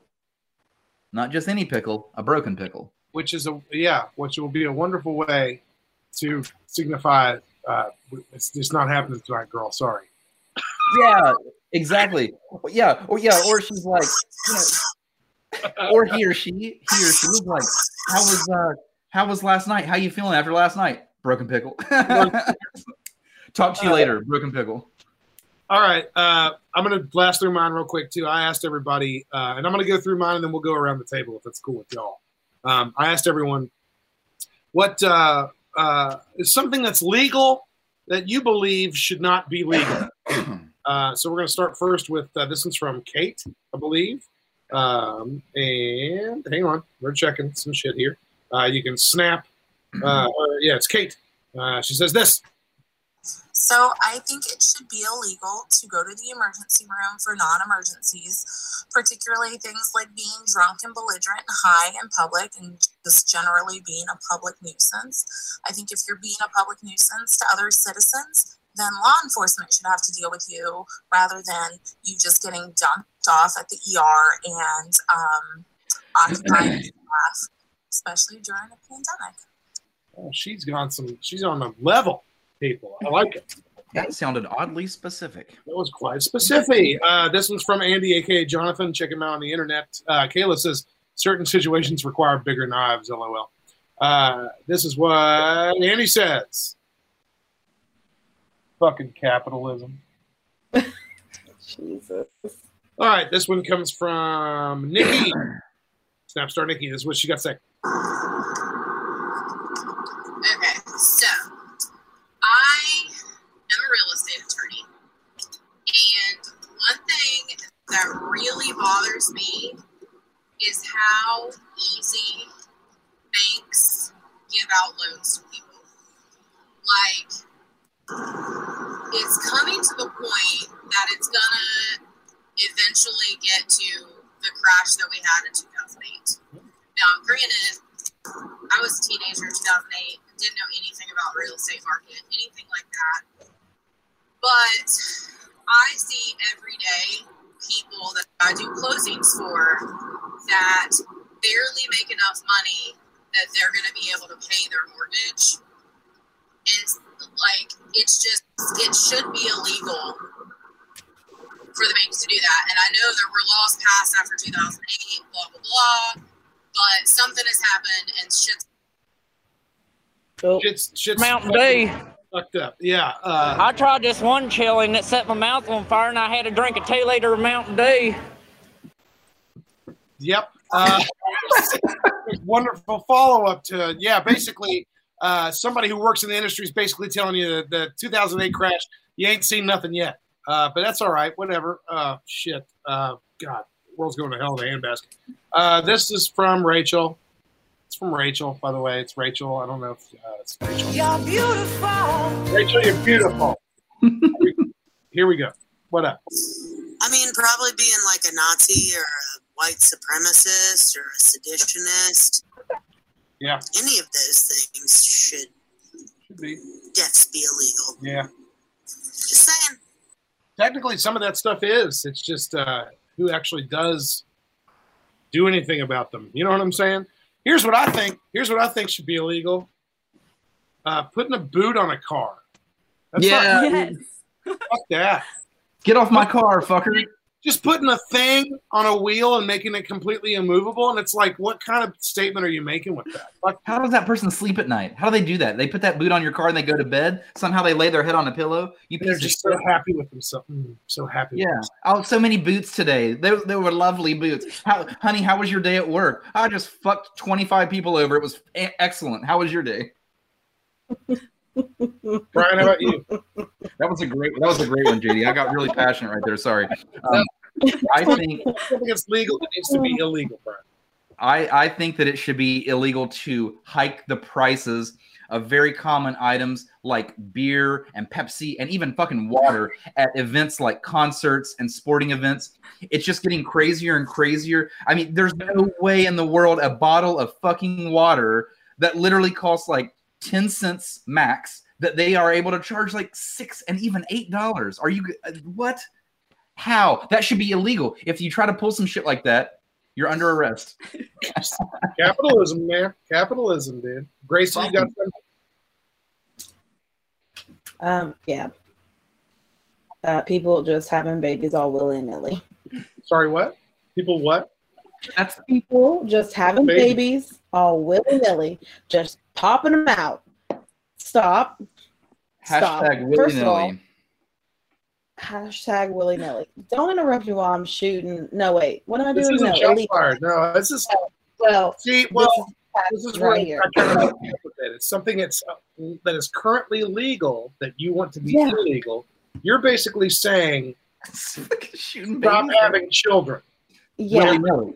Not just any pickle, a broken pickle. which is a yeah, which will be a wonderful way to signify uh, it's just not happening tonight, girl. Sorry. Yeah, exactly. Yeah, or yeah, or she's like, you know, or he or she, he or she was like, how was uh, how was last night? How you feeling after last night? Broken pickle. Talk to you later, broken pickle. All right, uh, I'm gonna blast through mine real quick too. I asked everybody, uh, and I'm gonna go through mine, and then we'll go around the table if that's cool with y'all. Um, I asked everyone what uh, uh, is something that's legal that you believe should not be legal. Uh, so we're going to start first with uh, this one's from Kate, I believe. Um, and hang on, we're checking some shit here. Uh, you can snap. Uh, or, yeah, it's Kate. Uh, she says this. So I think it should be illegal to go to the emergency room for non-emergencies, particularly things like being drunk and belligerent and high in public and just generally being a public nuisance. I think if you're being a public nuisance to other citizens, then law enforcement should have to deal with you rather than you just getting dumped off at the ER and um, occupying staff, especially during a pandemic. Oh, she's gone some. She's on a level, people. I like it. That sounded oddly specific. That was quite specific. Uh, this one's from Andy, aka Jonathan. Check him out on the internet. Uh, Kayla says certain situations require bigger knives. LOL. Uh, this is what Andy says. Fucking capitalism. Jesus. All right, this one comes from Nikki. Snapstar Nikki. This is what she got to say. Okay, so I am a real estate attorney, and one thing that really bothers me is how easy banks give out loans to people. Like, it's coming to the point that it's gonna eventually get to the crash that we had in 2008. Now, granted, I was a teenager in 2008, didn't know anything about real estate market, anything like that. But I see every day people that I do closings for that barely make enough money that they're going to be able to pay their mortgage. And like, it's just, it should be illegal for the banks to do that. And I know there were laws passed after 2008, blah, blah, blah. But something has happened and shit's Shit's, shit's Mountain Dew. Fucked up. Yeah. Uh, I tried this one chili and it set my mouth on fire, and I had to drink a two liter of Mountain Dew. Yep. Uh, wonderful follow up to yeah. Basically, uh, somebody who works in the industry is basically telling you that the 2008 crash. You ain't seen nothing yet. Uh, but that's all right. Whatever. Uh, shit. Uh, God, world's going to hell in a handbasket. Uh, this is from Rachel. It's from Rachel, by the way. It's Rachel. I don't know if uh, it's Rachel. You're beautiful. Rachel, you're beautiful. Here we go. What up? I mean, probably being like a Nazi or a white supremacist or a seditionist. Yeah. Any of those things should, Should be. deaths be illegal. Yeah. Just saying. technically some of that stuff is it's just uh, who actually does do anything about them you know what i'm saying here's what i think here's what i think should be illegal uh, putting a boot on a car That's Yeah. not- fuck that Get off my car, fucker. Just putting a thing on a wheel and making it completely immovable and it's like what kind of statement are you making with that Fuck How does that person sleep at night? How do they do that? They put that boot on your car and they go to bed. Somehow they lay their head on a pillow. You they're just so happy with themselves Mm, so happy Yeah. themselves. Oh, so many boots today. They, they were lovely boots. How, honey, how was your day at work? I just fucked 25 people over. It was excellent. How was your day? brian how about you That was a great. That was a great one, JD. I got really passionate right there. Sorry. Um, I think something that's legal that needs to be illegal brian I, I think that it should be illegal to hike the prices of very common items like beer and Pepsi and even fucking water at events like concerts and sporting events. It's just getting crazier and crazier. I mean, there's no way in the world a bottle of fucking water that literally costs like 10 cents max that they are able to charge like six and even eight dollars. Are you uh, what? How? That should be illegal. If you try to pull some shit like that, you're under arrest. Capitalism, man. Capitalism, dude. Gracie, you got something? Um, yeah. Uh, people just having babies all willy nilly. Sorry, what? People what? That's People just having Baby. babies all willy nilly, just popping them out. Stop. Stop. Hashtag willy First of all, nilly. hashtag willy nilly. Don't interrupt me while I'm shooting. No, wait. What am I This doing? isn't No, shot illegal. No, this is Well, see. Well, this this is right here. I kind of with it. It's something that's uh, that is currently legal that you want to be Yeah. illegal. You're basically saying stop babies. having children. yeah. Willy nilly.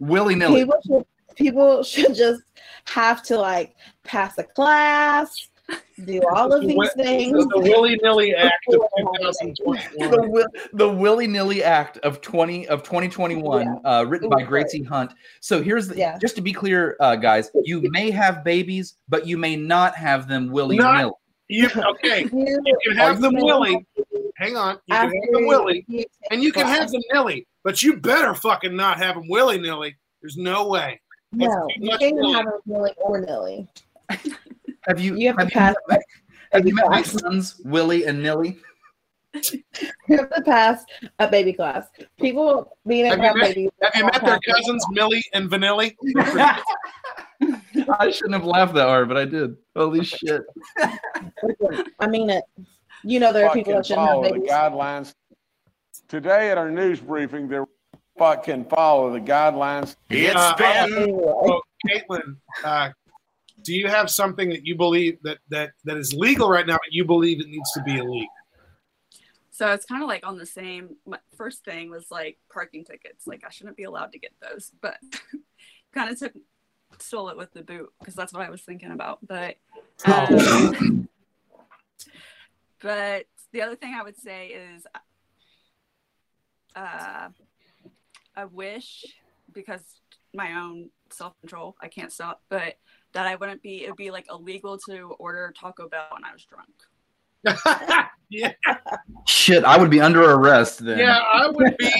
Willy nilly. people should people should just have to like pass a class, do all of these wi- things. The, the willy nilly act of The, 2021. wi- the willy nilly act of 20 of 2021 uh, written by Gracie Hunt. So here's the, Yeah. just to be clear, uh, guys, you may have babies, but you may not have them willy nilly. You okay? You- You can have them willy. Hang on. You can have them willy, and you can have them nilly, but you better fucking not have them willy nilly. There's no way. No, you can't even have them willy or nilly. Have you You have to have pass. you, have you met my sons Willie and Nilly? You have to pass a baby class. People being able Have to you have met, have you met their cousins Millie and Vanilli? I shouldn't have laughed that hard, but I did. Holy shit! I mean it. You know there are people that shouldn't have follow the babies. guidelines. Today at our news briefing, there fucking follow the guidelines. Uh, Anyway. so, Caitlin, uh, do you have something that you believe that, that that is legal right now, but you believe it needs to be illegal? So it's kind of like on the same. My first thing was like parking tickets. Like I shouldn't be allowed to get those, but kind of took stole it with the boot because that's what I was thinking about. But um, but the other thing I would say is, uh, I wish because my own self control, I can't stop. But that I wouldn't be. It would be like illegal to order Taco Bell when I was drunk. yeah. Shit, I would be under arrest then. Yeah, I would be.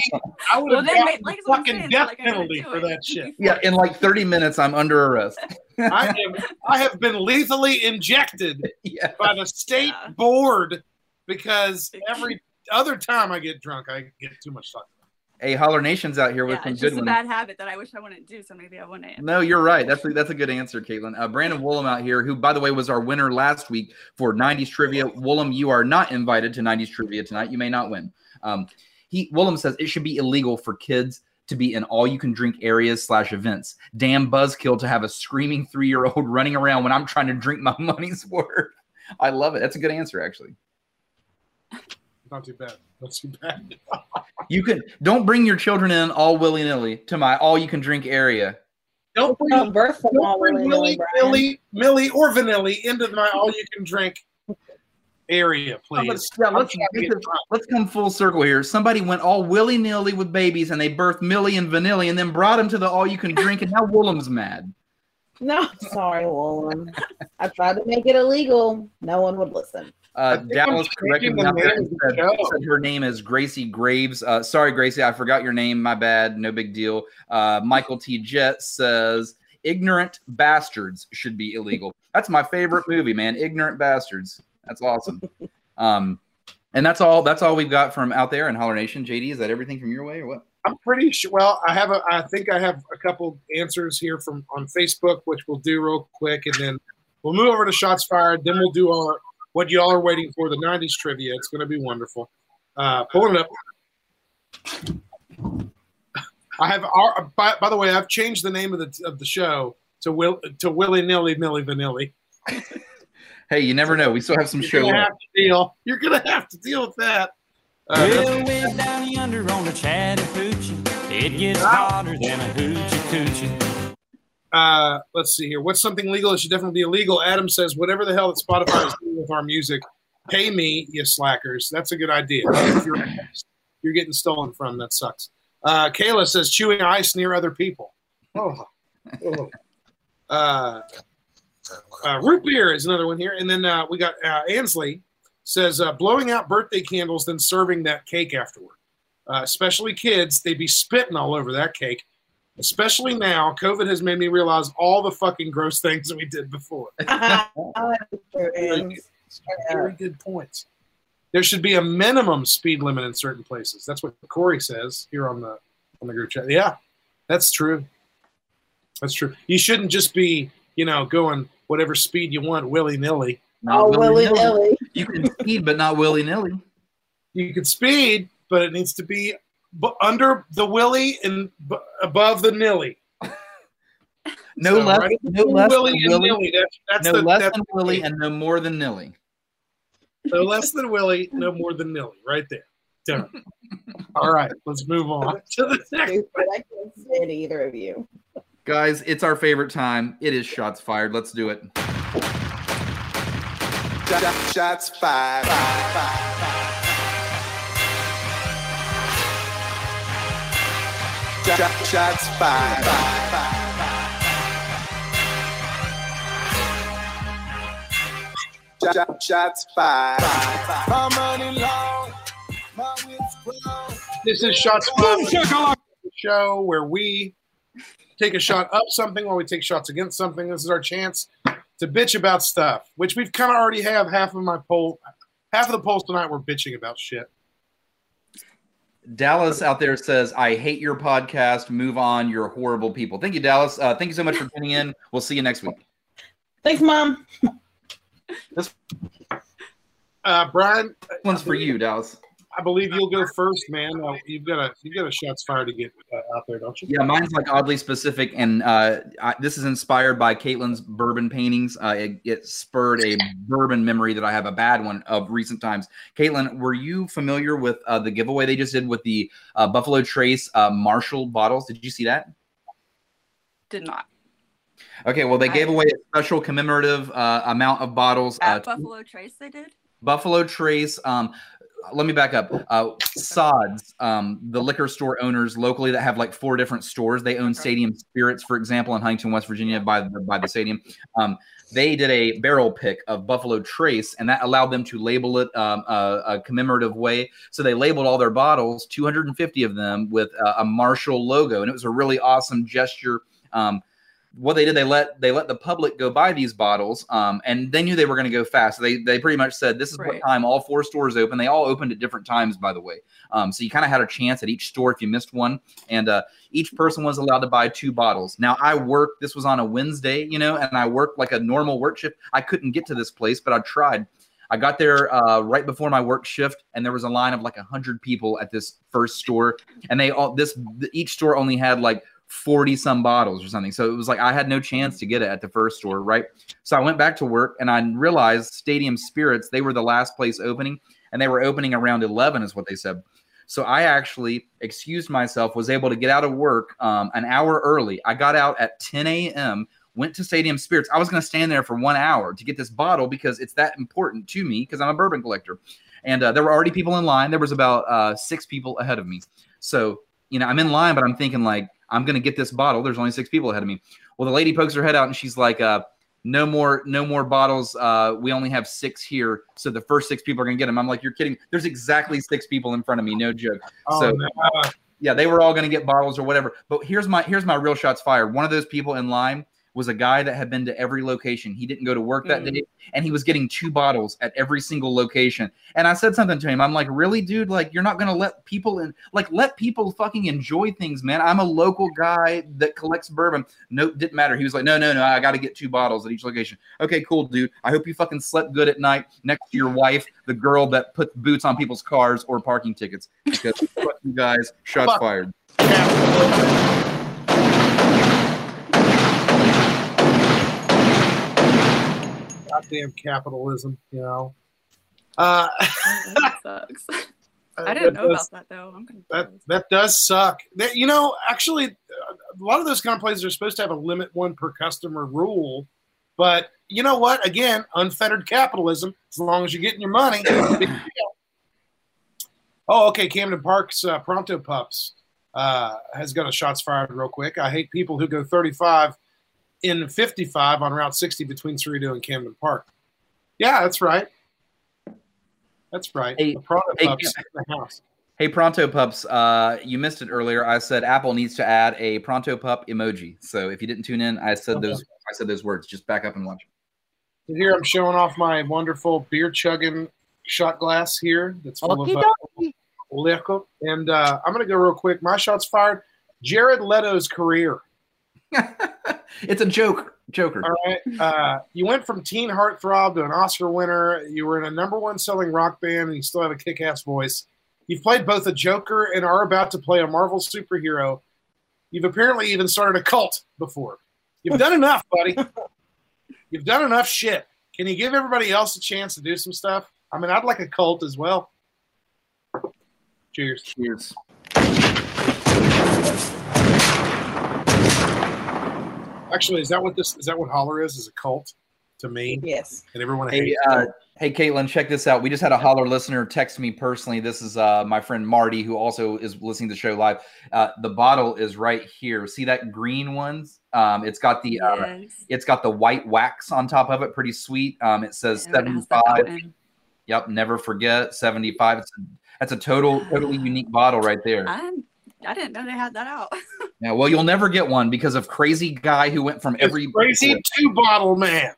I would Well, have then, gotten like- like fucking saying, death like, penalty for it. that shit. Yeah, in like 30 minutes, I'm under arrest. I am. I have been lethally injected Yeah. by the state Yeah. board because every other time I get drunk, I get too much Taco Bell. Hey, Holler Nation's out here with Yeah, some it's good just a bad habit that I wish I wouldn't do. So maybe I wouldn't. No, you're right. That's a, that's a good answer, Caitlin. Uh, Brandon Woolham out here, who, by the way, was our winner last week for 90s trivia. Woolham, you are not invited to 90s trivia tonight. You may not win. Um, he Woolham says it should be illegal for kids to be in all you can drink areas slash events. Damn buzzkill to have a screaming three year old running around when I'm trying to drink my money's worth. I love it. That's a good answer, actually. Not too bad. Not too bad. You can don't bring your children in all willy nilly to my all you can drink area. Don't bring, Don't birth them don't all bring willy-nilly, Millie, Millie, Millie, or Vanilli into my all-you-can-drink area, please. Oh, yeah, let's, trying to make get this- let's come full circle here. Somebody went all willy nilly with babies and they birthed Millie and Vanilli and then brought them to the all you can drink, and now Woolham's mad. No, sorry, Woolen. I tried to make it illegal. No one would listen. Uh, Dallas corrected changing me the out there name and of the said, said her name is Gracie Graves. Uh, sorry, Gracie, I forgot your name. My bad. No big deal. Uh, Michael T. Jet says ignorant bastards should be illegal. That's my favorite movie, man. Ignorant bastards. That's awesome. Um, and that's all. That's all we've got from out there in Holler Nation. JD, is that everything from your way or what? I'm pretty sure. Well, I have a. I think I have a couple answers here from on Facebook, which we'll do real quick, and then we'll move over to shots fired. Then we'll do our what y'all are waiting for the '90s trivia. It's going to be wonderful. Uh, pulling it up. I have. Our, by, by the way, I've changed the name of the of the show to Will to Willy Nilly Milly vanilly. Hey, you never know. We still have some You're show. gonna have to deal. You're gonna have to deal with that. Uh, Well, way down yonder on the Chattahoochee, it gets hotter than a hoochie coochie. Uh, let's see here. What's something legal that should definitely be illegal? Adam says, whatever the hell that Spotify is doing with our music, pay me, you slackers. That's a good idea. If you're, you're getting stolen from, that sucks. Uh, Kayla says, chewing ice near other people. Oh. oh. Uh, uh, root beer is another one here. And then uh, we got uh, Ansley says, uh, blowing out birthday candles, then serving that cake afterward. Uh, especially kids, they'd be spitting all over that cake especially now covid has made me realize all the fucking gross things that we did before. Very, very good points. There should be a minimum speed limit in certain places. That's what corey says here on the on the group chat. Yeah that's true. That's true. You shouldn't just be you know going whatever speed you want willy-nilly. Oh, willy-nilly. You can speed, but not willy nilly. you can speed but it needs to be bu- under the willy and bu- above the nilly No So, less, right? no less Willy than and Willy. Nilly. That's, that's no the, less that's than Willy and no more than Nilly. no less than Willie, no more than Nilly. Right there. Done. All right, let's move on to the next. Stupid. I can't stand either of you. Guys, it's our favorite time. It is shots fired. Let's do it. Shots fired. Shots fired. Shots fired. My money long, my wits grown. This is shots fired. show where we take a shot up something while we take shots against something. This is our chance to bitch about stuff, which we've kind of already have half of my poll. Half of the polls tonight were bitching about shit. Dallas out there says, I hate your podcast. Move on. You're horrible people. Thank you, Dallas. Uh, thank you so much for tuning in. We'll see you next week. Thanks, Mom. This Uh, Brian, one's for you, Dallas. I believe you'll go first, man. Uh, you've got a you've got a shots fired to get uh, out there, don't you? Yeah, mine's like oddly specific, and uh, I, this is inspired by Caitlin's bourbon paintings. Uh, it, it spurred a bourbon memory that I have a bad one of recent times. Caitlin, were you familiar with uh, the giveaway they just did with the uh, Buffalo Trace uh, Marshall bottles? Did you see that? Did not. Okay, well, they I- gave away a special commemorative uh, amount of bottles. Uh, At Buffalo Trace, they did. Buffalo Trace. Um, let me back up. Uh, Sods, um, the liquor store owners locally that have like four different stores. They own Stadium Spirits, for example, in Huntington, West Virginia, by the by the stadium. Um, they did a barrel pick of Buffalo Trace, and that allowed them to label it um, a, a commemorative way. So they labeled all their bottles, 250 of them, with a, a Marshall logo, and it was a really awesome gesture. Um, what they did, they let they let the public go buy these bottles, um, and they knew they were going to go fast. So they they pretty much said, "This is Right. what time all four stores open." They all opened at different times, by the way. Um, so you kind of had a chance at each store if you missed one, and uh, each person was allowed to buy two bottles. Now I worked. This was on a Wednesday, you know, and I worked like a normal work shift. I couldn't get to this place, but I tried. I got there uh, right before my work shift, and there was a line of like hundred people at this first store, and they all this each store only had like 40 some bottles or something. So it was like I had no chance to get it at the first store, right? So I went back to work and I realized Stadium Spirits, they were the last place opening and they were opening around 11 is what they said. So I actually excused myself, was able to get out of work um, an hour early. I got out at 10 a.m., went to Stadium Spirits. I was going to stand there for one hour to get this bottle because it's that important to me because I'm a bourbon collector. And uh, there were already people in line. There was about uh, six people ahead of me. So, you know, I'm in line, but I'm thinking like, I'm going to get this bottle. There's only six people ahead of me. Well, the lady pokes her head out and she's like, uh, no more, no more bottles. Uh, we only have six here. So the first six people are going to get them. I'm like, you're kidding. There's exactly six people in front of me. No joke. Oh, so no. yeah, they were all going to get bottles or whatever. But here's my, here's my real shots fired. One of those people in line was a guy that had been to every location. He didn't go to work that Mm. day and he was getting two bottles at every single location. And I said something to him. I'm like, really, dude? Like, you're not going to let people in, like, let people fucking enjoy things, man. I'm a local guy that collects bourbon. Nope, didn't matter. He was like, no, no, no, I got to get two bottles at each location. Okay, cool, dude. I hope you fucking slept good at night next to your wife, the girl that put boots on people's cars or parking tickets. Because fuck you guys, shots Fuck. fired. Goddamn capitalism, you know. Uh, that sucks. I that didn't know does- about that though. I'm. That that does suck. That, you know, actually, uh, a lot of those kind of places are supposed to have a limit one per customer rule, but you know what? Again, unfettered capitalism. As long as you're getting your money. oh, okay. Camden Park's uh, Pronto Pups uh, has got a shots fired real quick. I hate people who go 35 in 55 on Route 60 between Ceredo and Camden Park. Yeah, that's right. That's right. Hey, the Pronto hey, Pups in the house. Hey, Pronto Pups, uh, you missed it earlier. I said Apple needs to add a Pronto Pup emoji. So if you didn't tune in, I said those. I said those words. Just back up and watch. And here I'm showing off my wonderful beer chugging shot glass here that's full of uh, liquor. And uh, I'm going to go real quick. My shot's fired. Jared Leto's career. It's a joke, Joker. All right. Uh, you went from teen heartthrob to an Oscar winner. You were in a number one selling rock band, and you still have a kick ass voice. You've played both a Joker and are about to play a Marvel superhero. You've apparently even started a cult before. You've done enough, buddy. You've done enough shit. Can you give everybody else a chance to do some stuff? I mean, I'd like a cult as well. Cheers. Cheers. Actually, is that what this is? That what holler is? Is a cult to me? Yes. And everyone Hey, hates uh, hey, Caitlin, check this out. We just had a holler listener text me personally. This is uh, my friend Marty, who also is listening to the show live. Uh, the bottle is right here. See that green ones? Um, it's got the uh, Yes. it's got the white wax on top of it. Pretty sweet. Um, it says Yeah, it has the 75. Yep, never forget 75. It's a, that's a total totally unique bottle right there. I I didn't know they had that out. Yeah, well, you'll never get one because of crazy guy who went from every crazy two bottle man.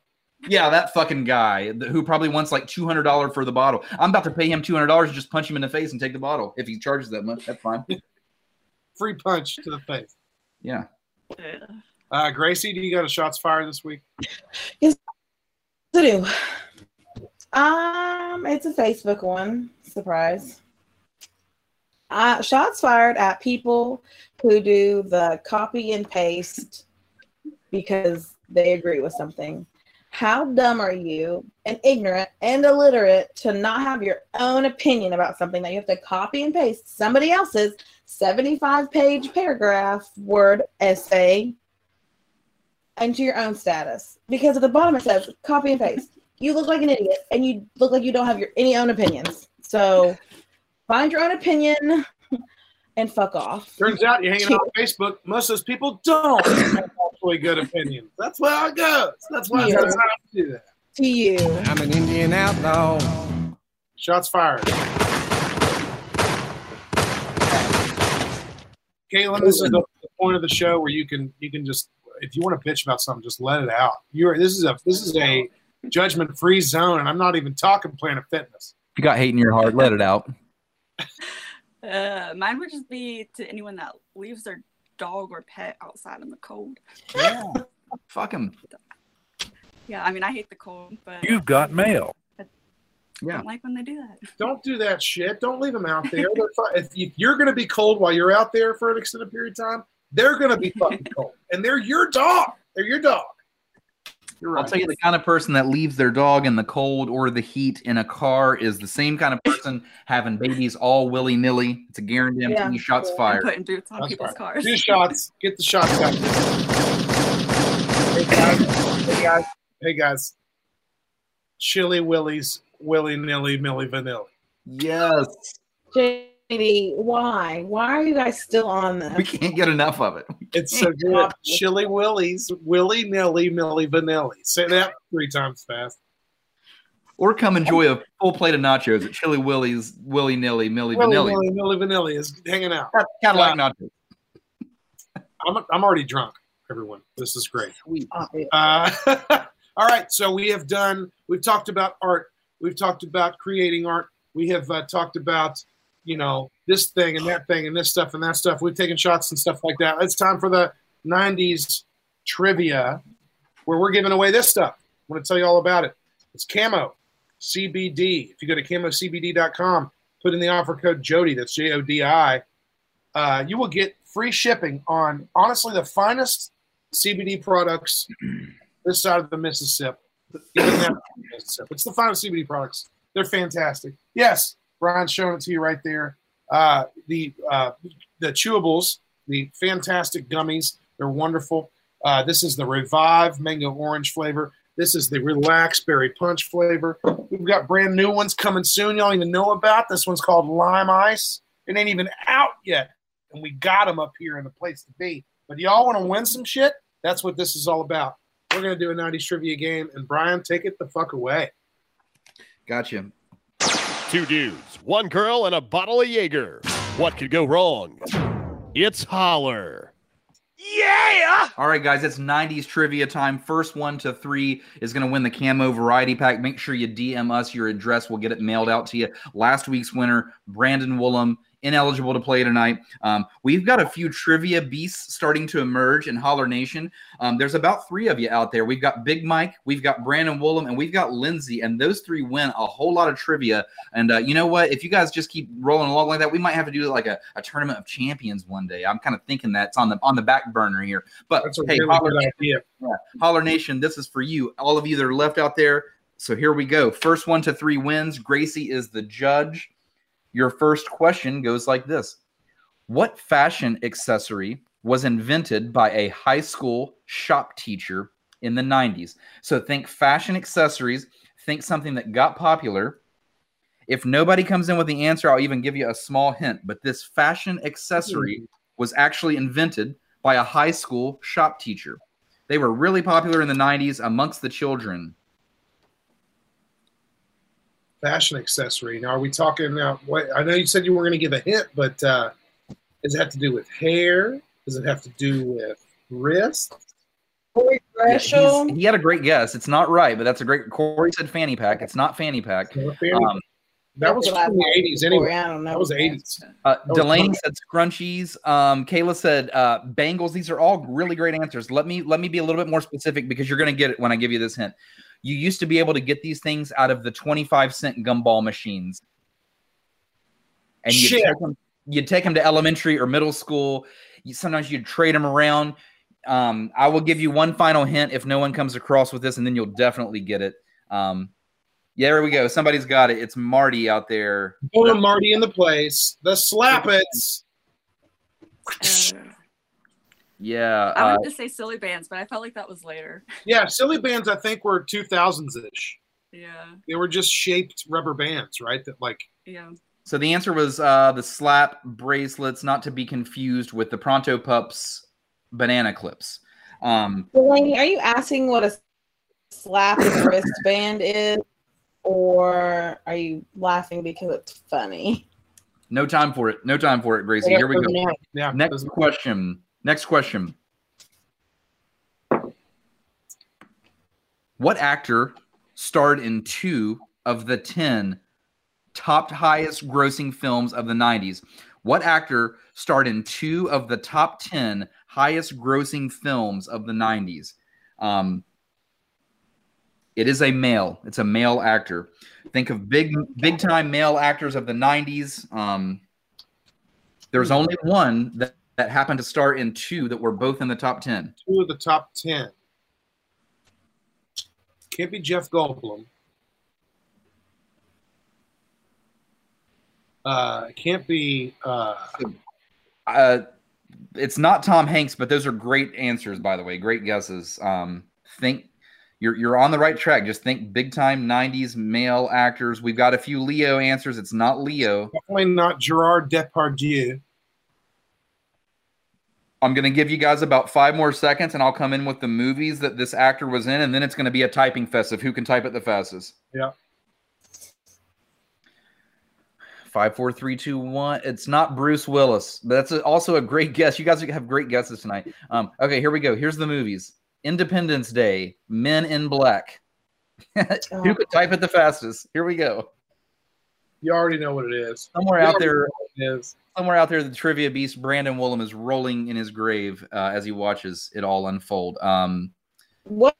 Yeah, that fucking guy who probably wants like two hundred dollars for the bottle. I'm about to pay him two hundred dollars and just punch him in the face and take the bottle if he charges that much. That's fine. Free punch to the face. Yeah. Uh, Gracie, do you got a shots fired this week? Yes, I do. Um, it's a Facebook one. Surprise. Uh, shots fired at people who do the copy and paste because they agree with something. How dumb are you and ignorant and illiterate to not have your own opinion about something that you have to copy and paste somebody else's 75 page paragraph word essay into your own status? Because at the bottom it says copy and paste. You look like an idiot and you look like you don't have your any own opinions. So Find your own opinion and fuck off. Turns out you're hanging out on Facebook. Most of those people don't have actually good opinions. That's how it goes. That's why Yeah. it's not to do that. To you. I'm an Indian outlaw. Shots fired. Caitlin, this is the, the point of the show where you can you can just if you want to bitch about something, just let it out. You're this is a this is a judgment free zone, and I'm not even talking Planet Fitness. If you got hate in your heart, let it out. Uh, mine would just be to anyone that leaves their dog or pet outside in the cold. Yeah. Fuck him. Yeah, I mean, I hate the cold, but You've got mail. I Yeah. don't like when they do that. Don't do that shit. Don't leave them out there. They're fi- if, if you're going to be cold while you're out there for an extended period of time, they're going to be fucking cold, and they're your dog. They're your dog. You're right. I'll tell you, the kind of person that leaves their dog in the cold or the heat in a car is the same kind of person having babies all willy nilly. It's a guarantee. Yeah. Shots Yeah. fired. Putting boots on That's people's fine. cars. Two shots. Get the shots out. Hey guys. Hey guys. Hey guys. Chili Willies, willy nilly, milly vanilli. Yes. JD, why? Why are you guys still on this? We can't get enough of it. It's so good. Chili Willies, willy nilly, milly vanilli. Say that three times fast. Or come enjoy a full plate of nachos at Chili Willie's Willy Nilly Milly Willy Vanilli. nilly, milly vanilli is hanging out. Kind of like nachos. I'm, I'm already drunk, everyone. This is great. Uh, all right, so we have done. We've talked about art. We've talked about creating art. We have uh, talked about, you know, this thing and that thing and this stuff and that stuff. We've taken shots and stuff like that. It's time for the '90s trivia, where we're giving away this stuff. I want to tell you all about it. It's Camo CBD. If you go to camocbd.com, put in the offer code Jodi. That's J O D I. Uh, you will get free shipping on honestly the finest CBD products this side of the Mississippi. It's the finest CBD products. They're fantastic. Yes, Brian's showing it to you right there. Uh, the uh, the chewables, the fantastic gummies. They're wonderful. Uh, this is the Revive Mango Orange flavor. This is the Relax Berry Punch flavor. We've got brand new ones coming soon. Y'all even know about. This one's called Lime Ice. It ain't even out yet, and we got them up here in the place to be. But y'all want to win some shit? That's what this is all about. We're gonna do a '90s trivia game, and Brian, take it the fuck away. Gotcha. Two dudes, one girl, and a bottle of Jaeger. What could go wrong? It's Holler. Yeah! All right, guys, it's 90s trivia time. First one to three is going to win the camo variety pack. Make sure you DM us your address. We'll get it mailed out to you. Last week's winner, Brandon Woolham, ineligible to play tonight. Um, we've got a few trivia beasts starting to emerge in Holler Nation. Um, there's about three of you out there. We've got Big Mike, we've got Brandon Woolham, and we've got Lindsay. And those three win a whole lot of trivia. And uh, you know what? If you guys just keep rolling along like that, we might have to do like a, a tournament of champions one day. I'm kind of thinking that's on the on the back burner here. But That's hey, really Holler yeah. Holler Nation, this is for you. All of you that are left out there. So here we go. First one to three wins. Gracie is the judge. Your first question goes like this What fashion accessory was invented by a high school shop teacher in the 90s? So think fashion accessories, think something that got popular. If nobody comes in with the answer, I'll even give you a small hint. But this fashion accessory hmm. was actually invented by a high school shop teacher. They were really popular in the 90s amongst the children. Fashion accessory. Now, are we talking? Uh, what, I know you said you weren't going to give a hint, but uh, does it have to do with hair? Does it have to do with wrist? Corey Yeah, he had a great guess. It's not right, but that's a great. Corey said fanny pack. It's not fanny pack. fanny Um, That was That's from the 80s anyway. I don't know. That was 80s. Uh, Delaney fun. said scrunchies. Um, Kayla said uh, bangles. These are all really great answers. Let me let me be a little bit more specific because you're going to get it when I give you this hint. You used to be able to get these things out of the 25 cent gumball machines, and you'd take, them, you'd take them to elementary or middle school. You, sometimes you'd trade them around. Um, I will give you one final hint if no one comes across with this, and then you'll definitely get it. Um, yeah, there we go. Somebody's got it. It's Marty out there. Put Marty in the place. The slap it's. Yeah. I uh, wanted to say silly bands, but I felt like that was later. Yeah, silly bands. I think were 2000s ish. Yeah, They were just shaped rubber bands, right? That like yeah. So the answer was uh, the slap bracelets, not to be confused with the Pronto Pups banana clips. Um, Delaney, are you asking what a slap wristband is, or are you laughing because it's funny? no time for it. No time for it, Gracie. Here we go. Yeah. Next question. Next question. What actor starred in two of the 10 top highest grossing films of the 90s? What actor starred in two of the top 10 highest grossing films of the 90s? Um, it is a male. It's a male actor. Think of big, big time male actors of the 90s. Um, there's only one that, that happened to start in two that were both in the top 10. Two of the top ten. Can't be Jeff Goldblum. Uh, can't be. Uh, Uh, it's not Tom Hanks, but those are great answers, by the way. Great guesses. Um, think you're you're on the right track. Just think big time '90s male actors. We've got a few Leo answers. It's not Leo. definitely not Gerard Depardieu. I'm gonna give you guys about five more seconds, and I'll come in with the movies that this actor was in, and then it's gonna be a typing fest of who can type it the fastest. Yeah. Five, four, three, two, one. It's not Bruce Willis. But that's a, also a great guess. You guys have great guesses tonight. Um, okay, here we go. Here's the movies: Independence Day, Men in Black. Who could type it the fastest? Here we go. You already know what it is. Somewhere You out already there, know what it is. somewhere out there, the trivia beast Brandon Woolham is rolling in his grave uh, as he watches it all unfold. Um, What?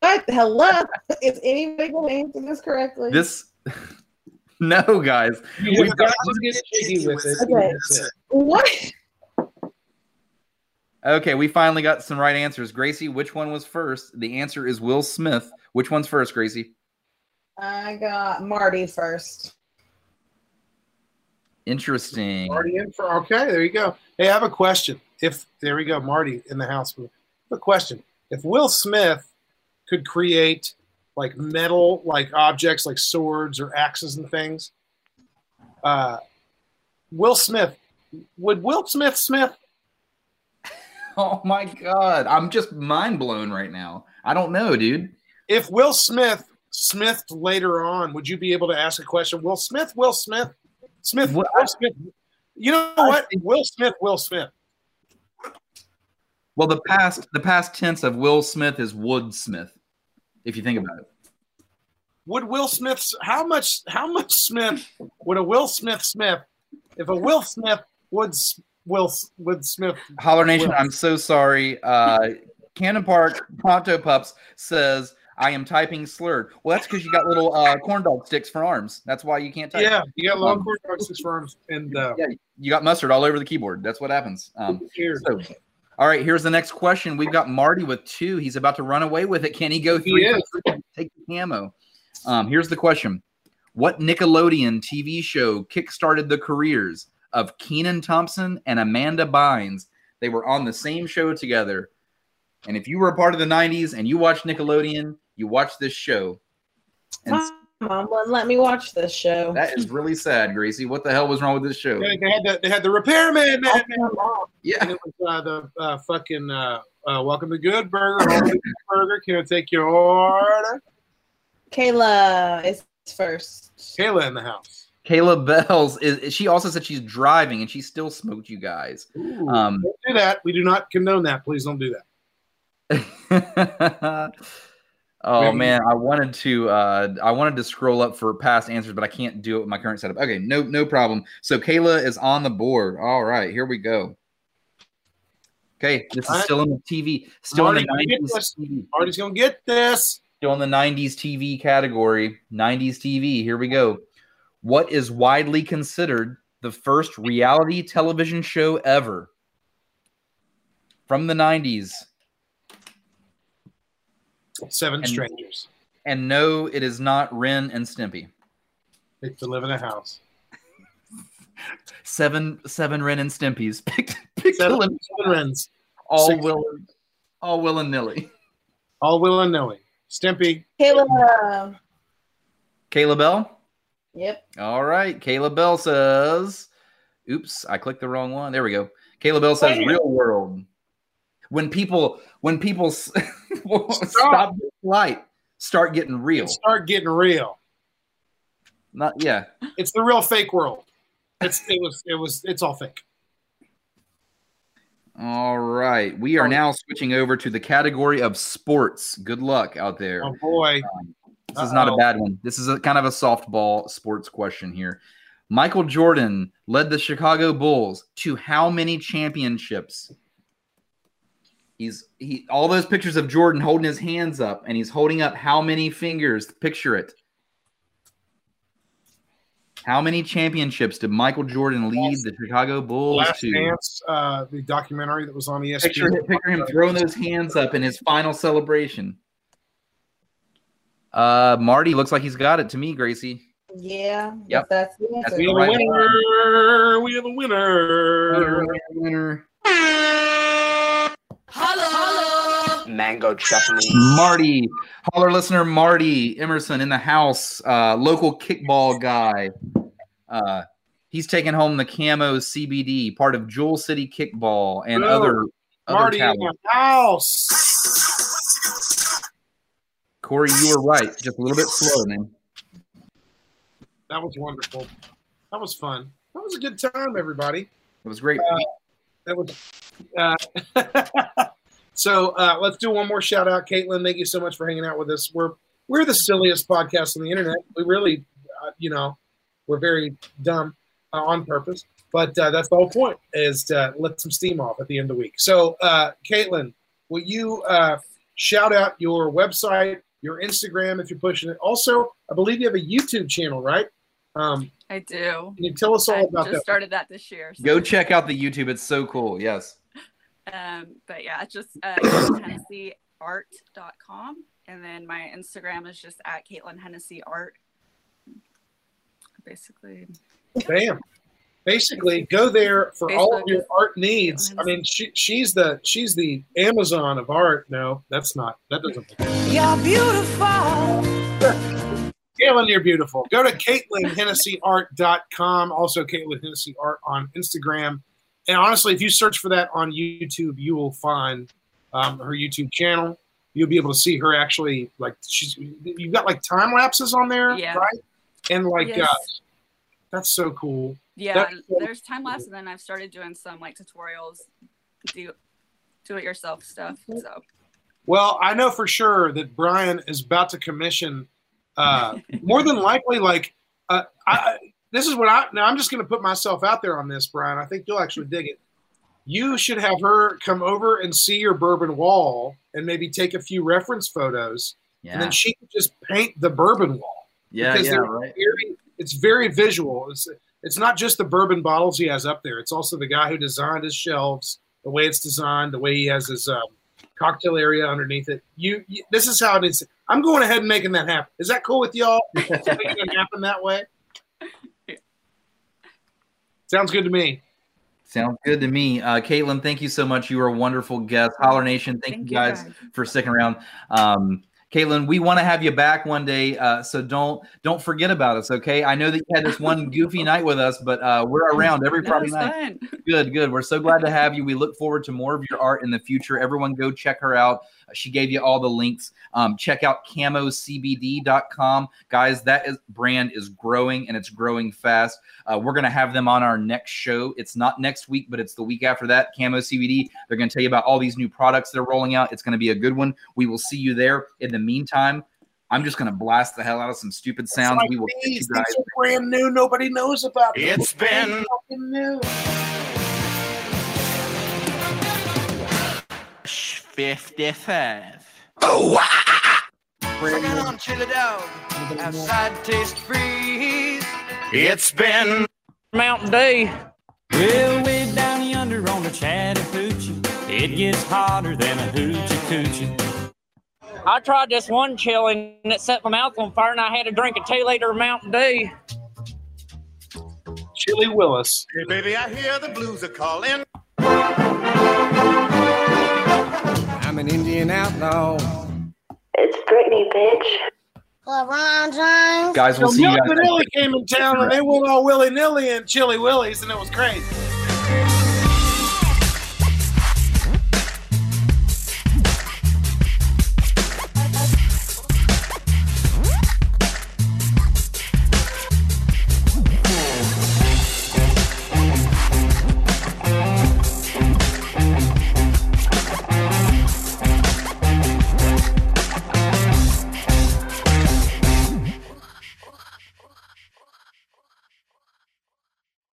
What? Hello? Is anybody going to answer this correctly? this, no, guys, You we've got to get jiggy with it. Okay. What? Okay, we finally got some right answers. Gracie, which one was first? The answer is Will Smith. Which one's first, Gracie? I got Marty first. Interesting. Marty in for okay. There you go. Hey, I have a question. If there we go, Marty in the house. A question. If Will Smith could create like metal like objects like swords or axes and things, uh, Will Smith would Will Smith Smith Oh my god, I'm just mind blown right now. I don't know, dude. if Will Smith Smith later on, would you be able to ask a question? Will Smith, Will Smith, Smith, Will Smith. You know what? Will Smith, Will Smith. Well, the past the past tense of Will Smith is Wood Smith, if you think about it. Would Will Smith? How much? How much Smith would a Will Smith Smith? If a Will Smith would Will would Smith? Holler Nation, Will- I'm so sorry. Uh, Cannon Park Pronto Pups says I am typing slurred. Well, that's because you got little uh, corn dog sticks for arms. That's why you can't type. Yeah, you got long Um, cord six firms and uh, yeah, you got mustard all over the keyboard. That's what happens. Um, so, all right, here's the next question. We've got Marty with two. He's about to run away with it. Can he go He is. Take the camo. Um, here's the question: What Nickelodeon TV show kickstarted the careers of Kenan Thompson and Amanda Bynes? They were on the same show together. And if you were a part of the '90s and you watched Nickelodeon, you watch this show. And Mom wouldn't let me watch this show. that is really sad, Gracie. What the hell was wrong with this show? they they had the they had the repairman. Man, Yeah, and it was uh, the uh, fucking uh, uh, welcome to Good Burger. Welcome to Good Burger. Can I take your order? Kayla is first. Kayla in the house. Kayla Bells is she also said she's driving and she still smoked you guys. Um, Don't do that. We do not condone that. Please don't do that. oh man, I wanted to uh I wanted to scroll up for past answers, but I can't do it with my current setup. Okay, no no problem. So Kayla is on the board. All right, here we go. Okay, this is still in the TV, still Marty, in the 90s this. TV. Marty's gonna get this. Still in the 90s TV category. 90s TV. Here we go. What is widely considered the first reality television show ever? From the 90s. Seven And- strangers. And no, it is not Ren and Stimpy. Pick to live in a house. Seven seven Ren and Stimpies. Picked, picked Seven, them seven Wrens. all Six. will all will and nilly. All will and knowing. Stimpy. Kayla. Kayla Bell? Yep. All right. Kayla Bell says, oops, I clicked the wrong one. There we go. Kayla Bell says, Damn. real world. When people, when people stop the light, start getting real. Start getting real. Not, yeah. It's the real fake world. It's it was it was it's all fake. All right. We are now switching over to the category of sports. Good luck out there. Oh boy. Um, this is not a bad one. This is a kind of a softball sports question here. Michael Jordan led the Chicago Bulls to how many championships? He's he all those pictures of Jordan holding his hands up and he's holding up how many fingers? Picture it. How many championships did Michael Jordan lead the Chicago Bulls Last to? Dance, uh, the documentary that was on ESPN. Picture, picture him throwing those hands up in his final celebration. Uh, Marty looks like he's got it to me, Gracie. Yeah. Yep. That's the answer. We are the winner. We are the winner. Winner. Mango chutney. Marty, holler listener Marty Emerson in the house, uh, local kickball guy. Uh, he's taking home the camo CBD, part of Jewel City Kickball and Boom. other other Marty in the house. Corey, you were right, just a little bit slow, man. That was wonderful. That was fun. That was a good time, everybody. It was great. Uh, that was. Uh, so uh, let's do one more shout out, Caitlin. Thank you so much for hanging out with us. We're we're the silliest podcast on the internet. We really, uh, you know, we're very dumb uh, on purpose, but uh, that's the whole point is to let some steam off at the end of the week. So, uh, Caitlin, will you uh, shout out your website, your Instagram if you're pushing it? Also, I believe you have a YouTube channel, right? Um, I do. can you tell us all I about just that? started that this year. so- Go check out the YouTube. It's so cool. Yes. Um, but yeah, just uh, HennessyArt.com. And then my Instagram is just at Caitlin Hennessy Art. Basically, Bam. Basically, go there for all of your art needs. I mean, she, she's the she's the Amazon of art. No, that's not. That doesn't. You're beautiful. Caitlin, you're beautiful. Go to CaitlinHennessyArt.com. Also, Caitlin Hennessy Art on Instagram. And honestly, if you search for that on YouTube, you will find um, her YouTube channel. You'll be able to see her actually like she's. You've got like time lapses on there, Yeah. right? And like, Yes. uh, that's so cool. yeah, so there's time lapse, and then I've started doing some like tutorials, do do it yourself stuff. So Well, I know for sure that Brian is about to commission uh, more than likely. Like, uh, I- this is what I now. I'm just going to put myself out there on this, Brian. I think you'll actually dig it. You should have her come over and see your bourbon wall and maybe take a few reference photos, Yeah. and then she could just paint the bourbon wall. Yeah, Because yeah, right. Very, it's very visual. It's it's not just the bourbon bottles he has up there. It's also the guy who designed his shelves, the way it's designed, the way he has his um, cocktail area underneath it. You, you, this is how it is. I'm going ahead and making that happen. Is that cool with y'all? making it happen that way. Sounds good to me. Sounds good to me. Uh, Caitlin, thank you so much. You were a wonderful guest. Holler Nation, thank, you you, guys guys. for sticking around. Um, Caitlin, we want to have you back one day, uh, so don't don't forget about us. Okay, I know that you had this one goofy night with us, but uh, we're around every Friday night. fun. Good, good. We're so glad to have you. We look forward to more of your art in the future. Everyone, go check her out. Uh, She gave you all the links. Um, check out camocbd.com. Guys, that is, brand is growing and it's growing fast. Uh, we're going to have them on our next show. It's not next week, but it's the week after that. Camo CBD. They're going to tell you about all these new products they're rolling out. It's going to be a good one. We will see you there. In the meantime, I'm just going to blast the hell out of some stupid sounds. Like we will these, guys. these are brand new. Nobody knows about them. It's been- fucking new. 55. Oh, Bring it on, chili dog. Outside Tastee Freez. It's been Mountain Dew. Well, way down yonder on the Chattahoochee, it gets hotter than a hoochie coochie. I tried this one chili and it set my mouth on fire, and I had to drink a two liter Mountain Dew. Chili Willis. Hey, baby, I hear the blues are calling. I'm an Indian outlaw. It's Brittany, bitch. LeBron James. Guys, we'll So see you Milk guys. next Vanilli came in town and they went all willy nilly and chili willies, and it was crazy.